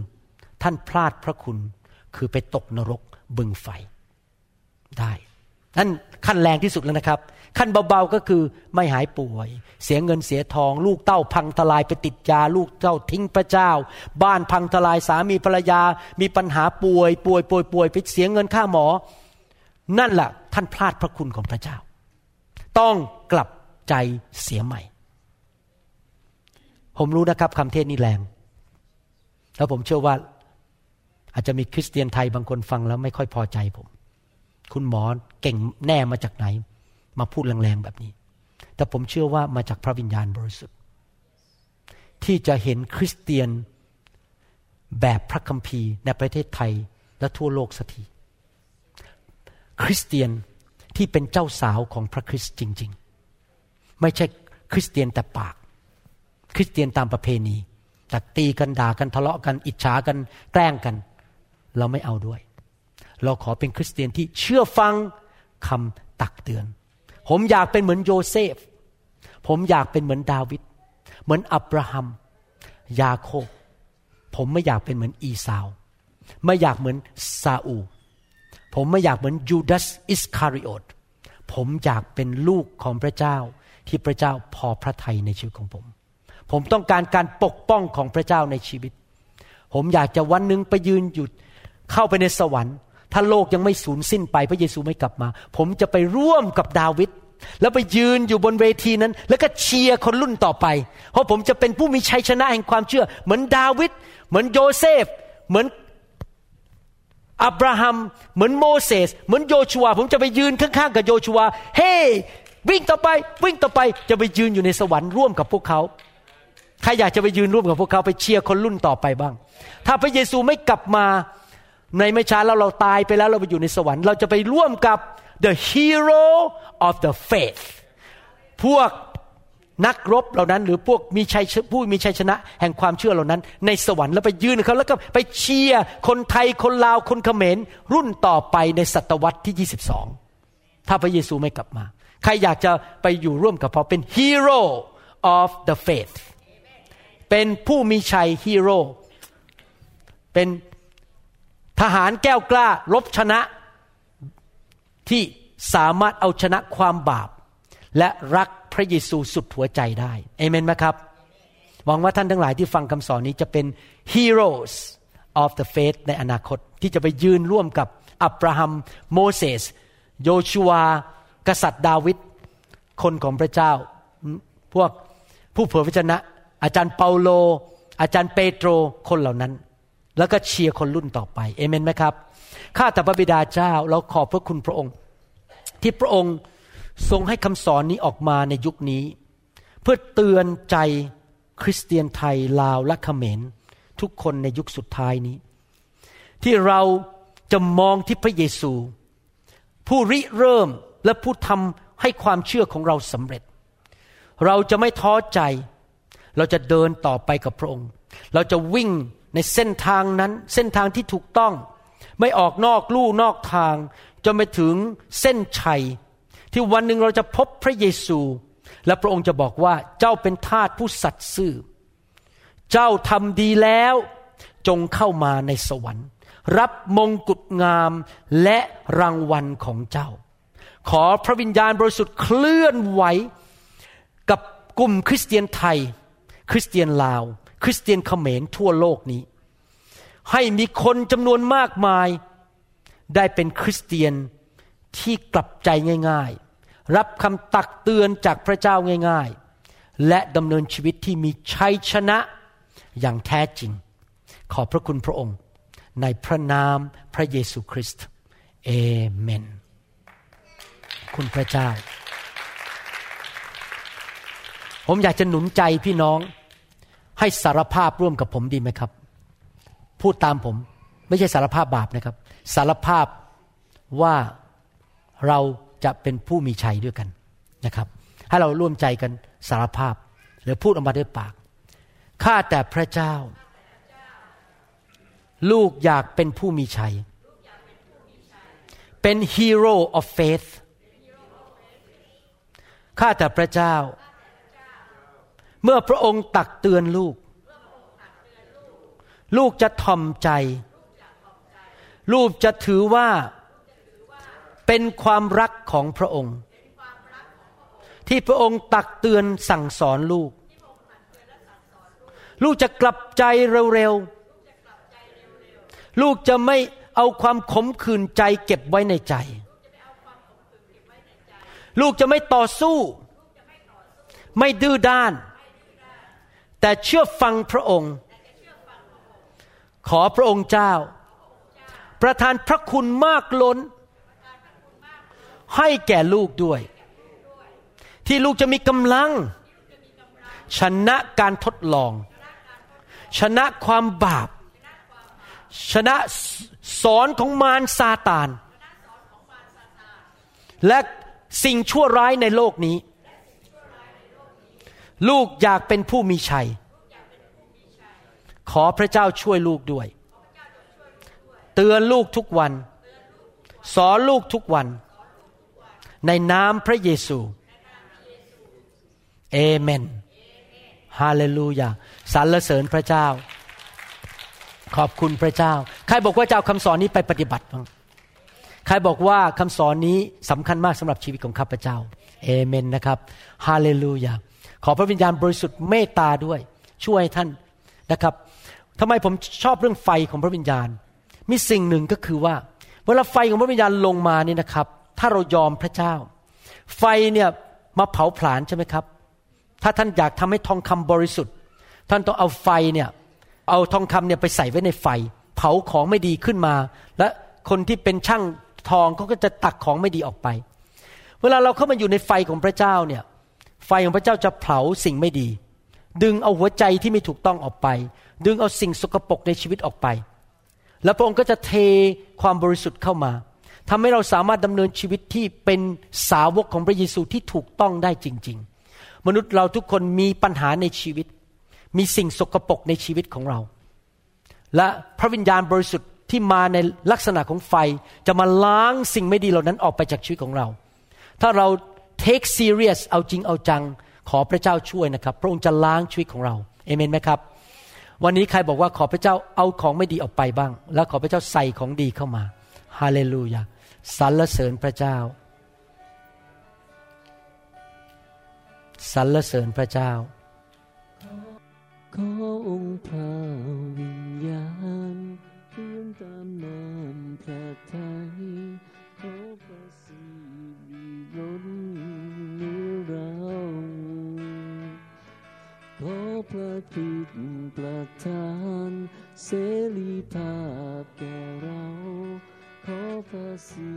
ท่านพลาดพระคุณ คือไปตกนรกบึงไฟได้นั่นขั้นแรงที่สุดแล้วนะครับ ขั้นเบาๆก็คือไม่หายป่วย เสียเงินเสียทอง ลูกเต้าพังทลายไปติดยา ลูกเต้าทิ้งพระเจ้า บ้านพังทลายสามีภรรยา มีปัญหาป่วย ป่วยป่วยป่วยไปเสียเงินค่าหมอ นั่นแหละท่านพลาดพระคุณของพระเจ้า ต้องกลับใจเสียใหม่ ผมรู้นะครับคำเทศนี้แรง แล้วผมเชื่อว่า อาจจะมีคริสเตียนไทยบางคนฟังแล้วไม่ค่อยพอใจผม คุณหมอเก่งแน่มาจากไหน มาพูดแรงๆแบบนี้ แต่ผมเชื่อว่ามาจากพระวิญญาณบริสุทธิ์ ที่จะเห็นคริสเตียนแบบพระคัมภีร์ในประเทศไทยและทั่วโลกสักทีคริสเตียนที่เป็นเจ้าสาวของพระคริสต์จริง ๆ ไม่ใช่คริสเตียนแต่ปาก คริสเตียนตามประเพณีแต่ตีกันด่ากันทะเลาะกัน อิจฉากัน แกล้งกัน เราไม่เอาด้วย เราขอเป็นคริสเตียนที่เชื่อฟังคำตักเตือน ผมอยากเป็นเหมือนโยเซฟ ผมอยากเป็นเหมือนดาวิด เหมือนอับราฮัม ยาโคบ ผมไม่อยากเป็นเหมือนอีสาว ไม่อยากเหมือนซาอู ผมไม่อยากเหมือนยูดาสอิสคาริโอต ผมอยากเป็นลูกของพระเจ้าที่พระเจ้าพอพระทัยในชีวิตของผม ผมต้องการการปกป้องของพระเจ้าในชีวิต ผมอยากจะวันหนึ่งไปยืนหยุด เข้าไปในสวรรค์ ถ้าโลกยังไม่สูญสิ้นไปพระเยซูไม่กลับมา ผมจะไปร่วมกับดาวิดแล้วไปยืนอยู่บนเวทีนั้น แล้วก็เชียร์คนรุ่นต่อไป เพราะผมจะเป็นผู้มีชัยชนะแห่งความเชื่อ เหมือนดาวิดเหมือนโยเซฟ เหมือนอับราฮัม เหมือนโมเสส เหมือนโยชัว ผมจะไปยืนข้างๆกับโยชัว เฮ้ hey, วิ่งต่อไป วิ่งต่อไปจะไปยืนอยู่ในสวรรค์ร่วมกับพวกเขาใครอยากจะไปยืนร่วมกับพวกเขาไปเชียร์คนรุ่นต่อไปบ้าง ถ้าพระเยซูไม่กลับมา ในไม่ช้าแล้วเราตายไปแล้วเราไปอยู่ในสวรรค์ เราจะไปร่วมกับ the hero of the faith พวกนักรบเหล่านั้น หรือพวกมีชัยผู้มีชัยชนะ แห่งความเชื่อเหล่านั้น ในสวรรค์แล้วไปยืนเขาแล้วก็ไปเชียร์คนไทยคนลาวคนเขมรรุ่นต่อไปในศตวรรษที่ 22 ถ้าพระเยซูไม่กลับมา ใครอยากจะไปอยู่ร่วมกับเขาเป็น hero of the faith เป็นผู้มีชัยฮีโร่เป็น ทหารแก้วกล้ารบชนะที่สามารถเอาชนะความบาป และรักพระเยซูสุดหัวใจได้เอเมนไหมครับ หวังว่าท่านทั้งหลายที่ฟังคำสอนนี้จะเป็น heroes of the faith ในอนาคตที่จะไปยืนร่วมกับอับราฮัม โมเสส โยชัวกษัตริย์ดาวิด คนของพระเจ้า พวกผู้เผยพระชนะ อาจารย์เปาโล อาจารย์เปโตร คนเหล่านั้น แล้วก็เชียร์คนรุ่นต่อไปเอเมนไหมครับข้าแต่พระบิดาเจ้าเราขอบพระคุณพระองค์ ที่พระองค์ทรงให้คำสอนนี้ออกมาในยุคนี้ เพื่อเตือนใจคริสเตียนไทยลาวและเขมร ทุกคนในยุคสุดท้ายนี้ ที่เราจะมองที่พระเยซู ผู้ริเริ่มและผู้ทำให้ความเชื่อของเราสำเร็จ เราจะไม่ท้อใจ เราจะเดินต่อไปกับพระองค์ เราจะวิ่ง ในเส้นทางนั้นเส้นทางที่ถูกต้อง ไม่ออกนอกลู่นอกทาง จนไปถึงเส้นชัย ที่วันหนึ่งเราจะพบพระเยซู และพระองค์จะบอกว่าเจ้าเป็นทาสผู้สัตย์ซื่อ เจ้าทำดีแล้วจงเข้ามาในสวรรค์ รับมงกุฎงามและรางวัลของเจ้า ขอพระวิญญาณบริสุทธิ์เคลื่อนไหวกับกลุ่มคริสเตียนไทย คริสเตียนลาว คริสเตียนเขมรทั่วโลกนี้ ให้มีคนจำนวนมากมาย ได้เป็นคริสเตียนที่กลับใจง่าย ๆ รับคำตักเตือนจากพระเจ้าง่าย ๆ และดำเนินชีวิตที่มีชัยชนะอย่างแท้จริง ขอบพระคุณพระองค์ ในพระนามพระเยซูคริสต์เอเมน คุณพระเจ้า ผมอยากจะหนุนใจพี่น้อง ให้สารภาพร่วมกับผมดีไหมครับ พูดตามผม ไม่ใช่สารภาพบาปนะครับ สารภาพว่าเราจะเป็นผู้มีชัยด้วยกันนะครับ ให้เราร่วมใจกันสารภาพ หรือพูดออกมาด้วยปากข้าแต่พระเจ้า ลูกอยากเป็นผู้มีชัย เป็น hero of faith ข้าแต่พระเจ้า เมื่อพระองค์ตักเตือนลูก ลูกจะทอมใจ ลูกจะถือว่าเป็นความรักของพระองค์ ที่พระองค์ตักเตือนสั่งสอนลูก ลูกจะกลับใจเร็วๆ ลูกจะไม่เอาความขมขื่นใจเก็บไว้ในใจ ลูกจะไม่ต่อสู้ ไม่ดื้อด้าน แต่เชื่อฟังพระองค์ ขอพระองค์เจ้า ประทานพระคุณมากล้น ให้แก่ลูกด้วย ที่ลูกจะมีกำลัง ชนะการทดลอง ชนะความบาป ชนะสอนของมารซาตาน และสิ่งชั่วร้ายในโลกนี้ ลูกอยากเป็นผู้มีชัย ขอพระเจ้าช่วยลูกด้วย เตือนลูกทุกวัน สอนลูกทุกวัน ในนามพระเยซู เอเมน ฮาเลลูยา สรรเสริญพระเจ้า ขอบคุณพระเจ้า ใครบอกว่าจะเอาคำสอนนี้ไปปฏิบัติบ้าง ใครบอกว่าคำสอนนี้สำคัญมากสำหรับชีวิตของข้าพเจ้า เอเมนนะครับ ฮาเลลูยา ขอพระวิญญาณบริสุทธิ์เมตตาด้วย ช่วยท่านนะครับทำไมผมชอบเรื่องไฟของพระวิญญาณ มีสิ่งหนึ่งก็คือว่า เวลาไฟของพระวิญญาณลงมานี่นะครับ ถ้าเรายอมพระเจ้า ไฟเนี่ยมาเผาผลาญใช่ไหมครับ ถ้าท่านอยากทำให้ทองคำบริสุทธิ์ ท่านต้องเอาไฟเนี่ยเอาทองคำเนี่ยไปใส่ไว้ในไฟ เผาของไม่ดีขึ้นมา และคนที่เป็นช่างทองเขาก็จะตักของไม่ดีออกไป เวลาเราเข้ามาอยู่ในไฟของพระเจ้าเนี่ย ไฟของพระเจ้าจะเผาสิ่งไม่ดี ดึงเอาหัวใจที่ไม่ถูกต้องออกไป ดึงเอาสิ่งสกปรกในชีวิตออกไป แล้วพระองค์ก็จะเทความบริสุทธิ์เข้ามาทำให้เราสามารถดำเนินชีวิตที่เป็นสาวกของพระเยซูที่ถูกต้องได้จริง ๆ มนุษย์เราทุกคนมีปัญหาในชีวิต มีสิ่งสกปรกในชีวิตของเรา และพระวิญญาณบริสุทธิ์ที่มาในลักษณะของไฟ จะมาล้างสิ่งไม่ดีเหล่านั้นออกไปจากชีวิตของเรา ถ้าเรา take serious เอาจริงเอาจัง ขอพระเจ้าช่วยนะครับ พระองค์จะล้างชีวิตของเราเอเมนไหมครับ วันนี้ใครบอกว่าขอพระเจ้าเอาของไม่ดีออกไปบ้าง แล้วขอพระเจ้าใส่ของดีเข้ามาฮาเลลูยาสรรเสริญพระเจ้าสรรเสริญพระเจ้า ขอองค์พระวิญญาณเคลื่อนตามน้ำพระทัย ขอพระคริสต์ประทานเสรีภาพแก่เรา ขอพระสิ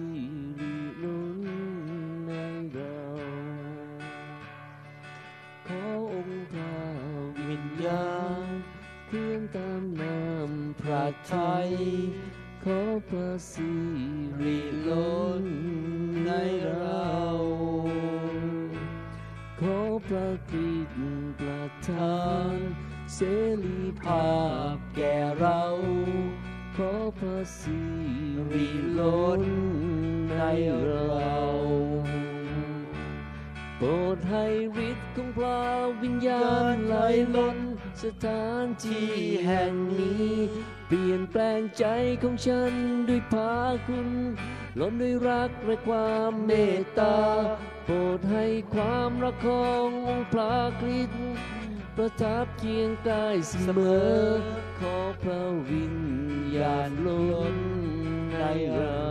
ริล้นในเรา ขอองค์พระวิญญาณเคลื่อนตามน้ำพระทัยขอพระสิริล้นในเรา ขอพระคริสต์ประทานเสรีภาพแก่เรา ขอพระสิริล้นในเราโปรดให้ฤทธิ์ของพระวิญญาณไหลล้นสถานที่แห่งนี้ เปลี่ยนแปลงใจของฉันด้วยพาคุณ ล้นด้วยรักและความเมตตา โปรดให้ความรักขององค์พระคริสต์ประทับเคียงกายเสมอ ขอพระวิญญาณล้นในเรา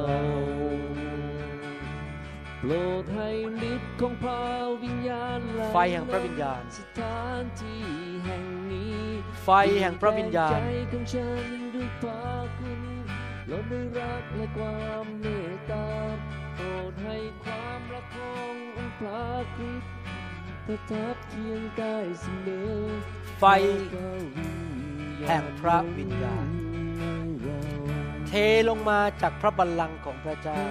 โปรดให้ฤทธิ์ของพระวิญญาณไหลไฟแห่งพระวิญญาณสถานที่แห่งนี้ไไฟแห่งพระวิญญาณใจของฉันด้วยพระคุณ ล้นด้วยรักและความเมตตาโปรดให้ความรักขององค์พระคริสต์ประทับเคียงกายเสมอไฟแห่งพระวิญญาณเทลงมาจากพระบัลลังก์ของพระเจ้า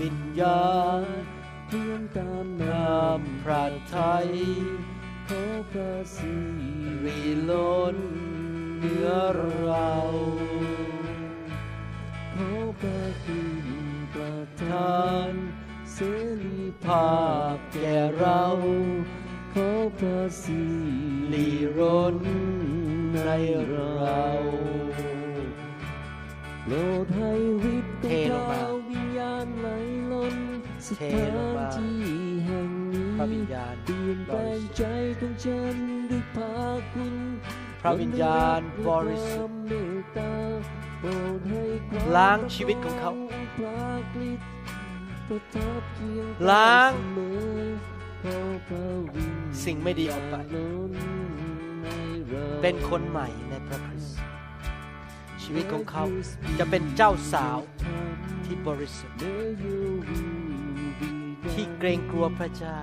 วิญญาณเพื่อนตามนามพระไทยขอพระสิรีล้นเหนือเรา ขอพระคุณประทานเสรีภาพแก่เราขอพระสิลีรนในเราโปรดให้ฤทธิ์ของพระวิญญาณไหลล้นสถานที่แห่งนี้พระวิญญาณเปลี่ยนแปลงใจของฉันด้วยพระคุณพระวิญญาณบริสุทธิ์ เมตตาโปรดให้ความล้างชีวิตของเขาพระกฤษประทับเคียงล้างเสมอขอพระวิญญาณสิ่งไม่ดีออกไปล้นในเราเป็นคนใหม่ในพระคริสต์ชีวิตของเขาจะเป็นเจ้าสาวที่บริสุทธิ์ที่เกรงกลัวพระเจ้า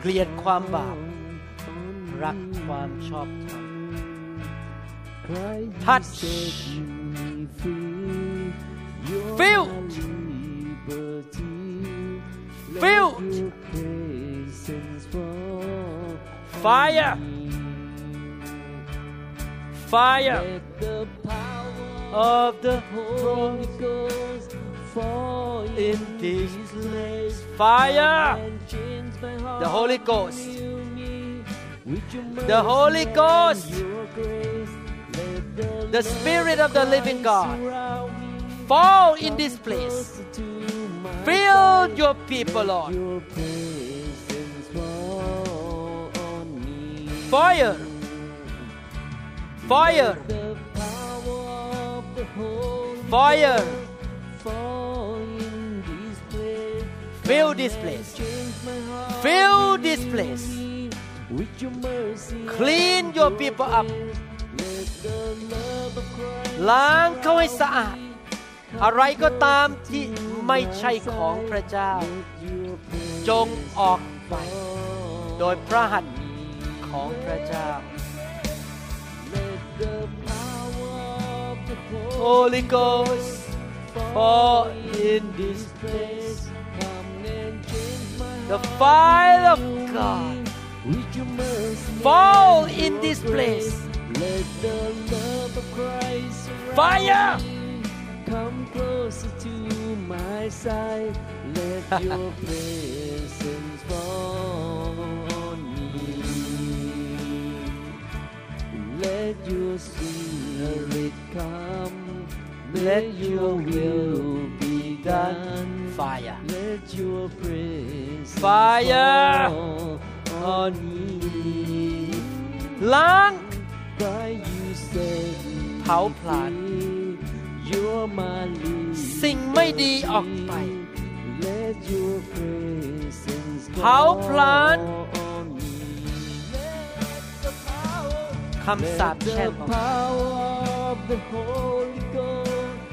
เกลียดความบาป รักความชอบธรรม Touch. Filled Filled Fire. Fire. Of the Holy Ghost fall in this place. Fire. The Holy Ghost. The Holy Ghost The Spirit of the living God. Fall in this place. Fill your people Lord. Fire. Fire. Fire. Fill this place. Fill this place. Clean your people up ล้างเขาให้สะอาด อะไรก็ตามที่ไม่ใช่ของพระเจ้า จงออกไป โดยพระหัตถ์ของพระเจ้า Holy Ghost fall in this place The fire of God fall in this place Let the love of Christ Fire! come closer to my side. Let your presence fall on me. Let your spirit come. Let your will be done. Fire. Let your presence Fire! fall on me. ล้ เผาผลาญสิ่งไม่ดีออกไป เผาผลาญคำสาปแช่งเ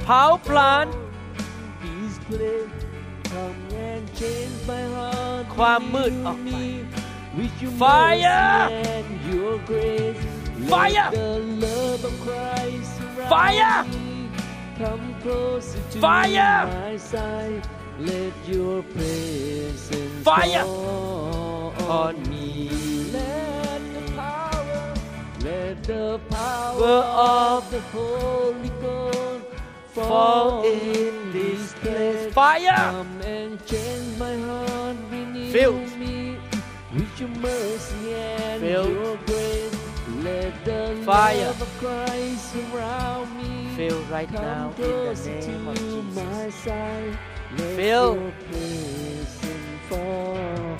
ผาผลาญความมืดออกไป Fire! Mercy and your grace. Fire! Let the love of Christ surround Fire! Come closer to Fire! my side. Let your presence Fire! on me Let the power, let the power of the Holy Ghost fall in this place Fire Come and change my heart beneath Filled. me with your mercy and Filled. your grace. Let the Fire. love of Christ surround me. Fill right Come now in the closer name to of Jesus. my side. Let Fill. your presence fall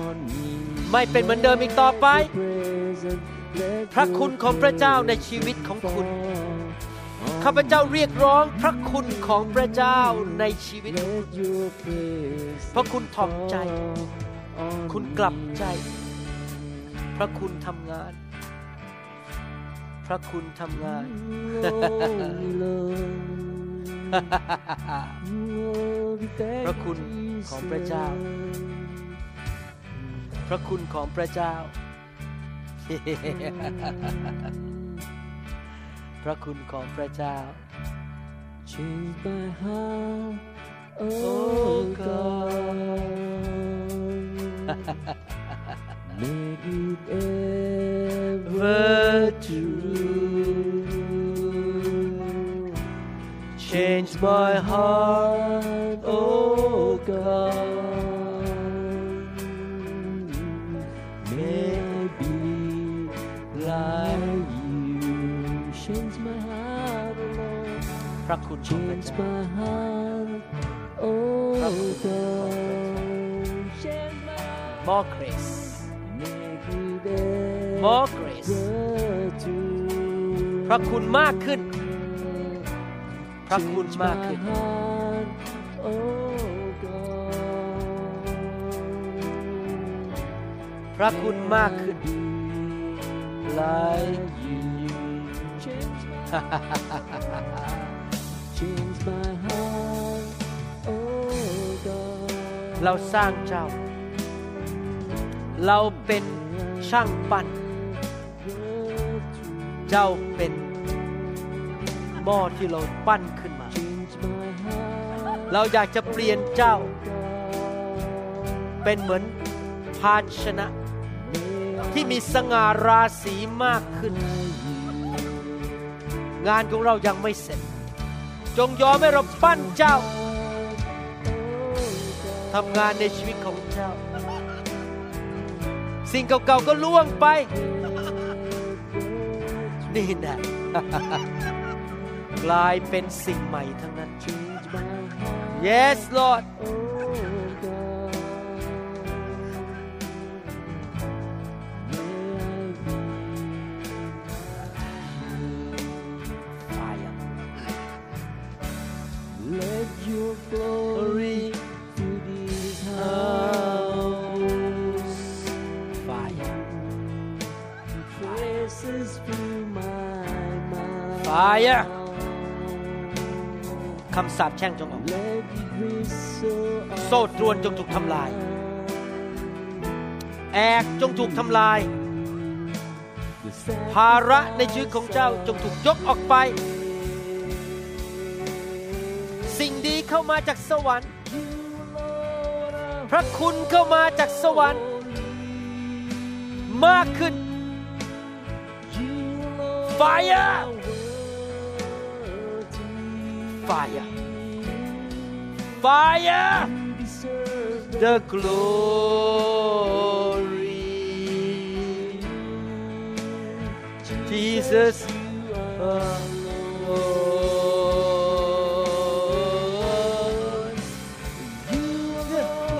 on me. ไม่เป็นเหมือนเดิมอีกต่อไป Let your presence, let พระคุณของพระเจ้าใน your ชีวิตของคุณ fall ข้าพเจ้าเรียกร้องพระคุณของพระเจ้าในชีวิต Let your presence เพราะคุณถ่อมใจ fall on คุณกลับใจ me. พระคุณทำงาน พระคุณทำงาน Only love. Oh, we thank พระคุณของพระเจ้า พระคุณของพระเจ้า พระคุณของพระเจ้า Change my heart, oh God. Make it ever true. Change my heart, oh God. May I be like you. Change my heart, oh Lord. พระคุณของพระ Change เจ้า my heart, oh God. Change my heart. more grace พระคุณมากขึ้น พระคุณมากขึ้น พระคุณมากขึ้น like you. Change my change my heart, oh God. เราสร้างเจ้า เราเป็นช่างปั้น เจ้าเป็นหม้อที่เราปั้นขึ้นมา Change my heart, เราอยากจะเปลี่ยนเจ้า เป็นเหมือนภาชนะ ที่มีสง่าราศีมากขึ้น งานของเรายังไม่เสร็จ จงยอมให้เราปั้นเจ้าทำงานในชีวิตของเจ้า สิ่งเก่าๆก็ล่วงไป นี่แนะกลายเป็นสิ่งใหม่ทั้งนั้น Yes Lord Fire คำสาปแช่งจงออก Let it whistle โซ่ตรวนจงถูกทำลาย แอกจงถูกทำลาย the sound ภาระในชีวิตของเจ้าจงถูกยกออกไป สิ่งดีเข้ามาจากสวรรค์ พระคุณเข้ามาจากสวรรค์ มากขึ้น Fire Fire. Fire! The glory. Jesus alone You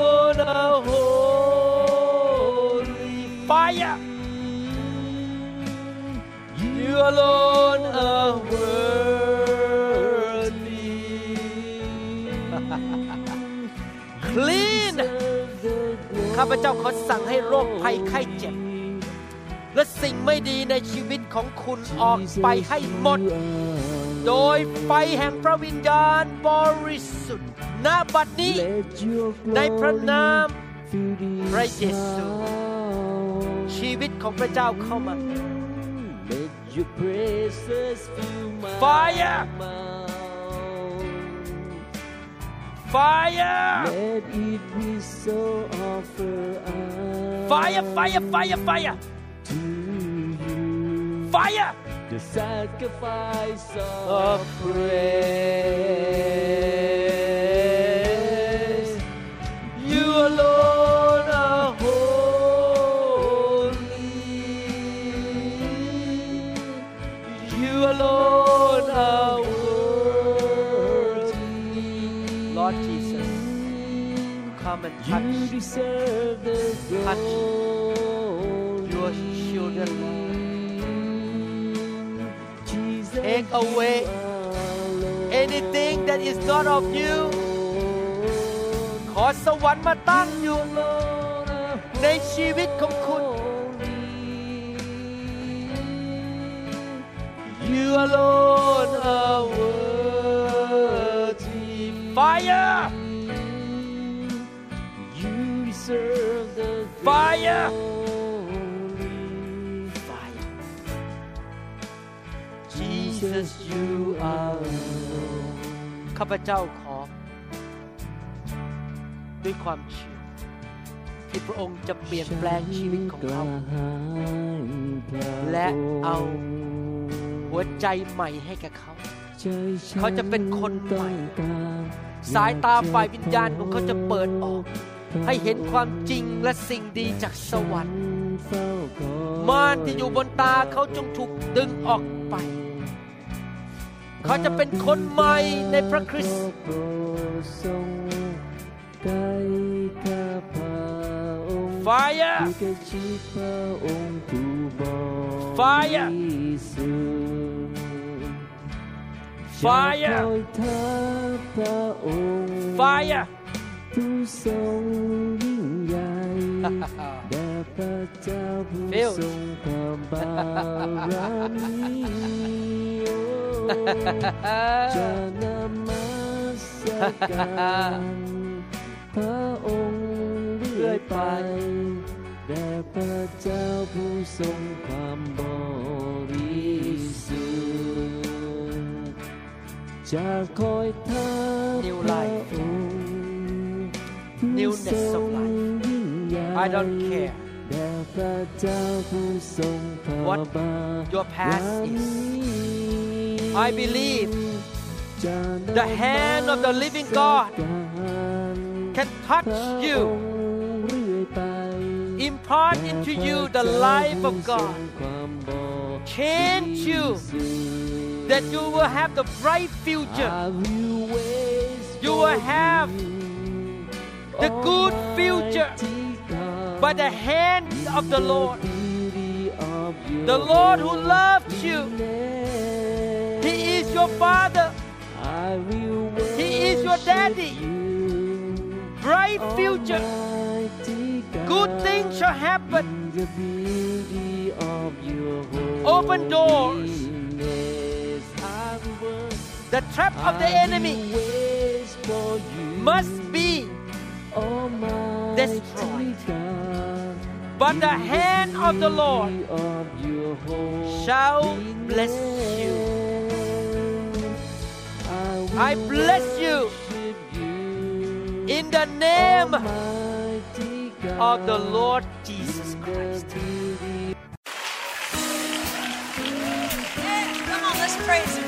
alone are holy. Fire! You alone ข้าพเจ้าขอสั่งให้โรคภัยไข้เจ็บ และสิ่งไม่ดีในชีวิตของคุณออกไปให้หมด โดยไฟแห่งพระวิญญาณบริสุทธิ์ณบัดนี้ ในพระนามพระเยซูชีวิตของพระเจ้าเข้ามา Let your praises fill my Fire mouth. Fire! Let it whistle offer up Fire Fire Fire Fire! to you. Fire! The sacrifice of of praise. come and touch. You deserve the touch your children, Jesus, Take away anything that is not of you. ขอสวรรค์มาตั้งอยู่ในชีวิตของคุณ You alone are worthy. Fire! You deserve the Fire! glory. Fire. Jesus, you are Lord. ข้าพเจ้าขอ ด้วยความเชื่อที่พระองค์จะเปลี่ยนแปลงชีวิตของเขา และเอาหัวใจใหม่ให้แก่เขา เขาจะเป็นคนใหม่ สายตาฝ่ายวิญญาณของเขาจะเปิดออก ให้เห็นความจริงและสิ่งดีจากสวรรค์ม่านที่อยู่บนตาเขาจงถูกดึงออกไป เขาจะเป็นคนใหม่ในพระคริสต์โปรดทรงใกล้ข้าพระองค์ Fire อยู่ใกล้ชิดพระองค์ผู้บ Fire ริสุทธิ์ Fire จะคอยทับพระองค์ Fire ผู้ทรงยิ่งใหญ่แด่พร Newness of life I don't care แด่พระเจ้าผู้ทรงพระ What บาร your past is มี I believe จะ the hand of the living God การ can touch you เรื่อยไป impart into you the life of God change you that you will have the bright future You will have the good future by the hand of the Lord. The Lord who loves you. He is your father. He is your daddy. Bright future. Good things shall happen. Open doors. The trap of the enemy must be destroyed but the hand of the Lord shall bless you. I bless you in the name of the Lord Jesus Christ. Yeah, come on, let's praise Him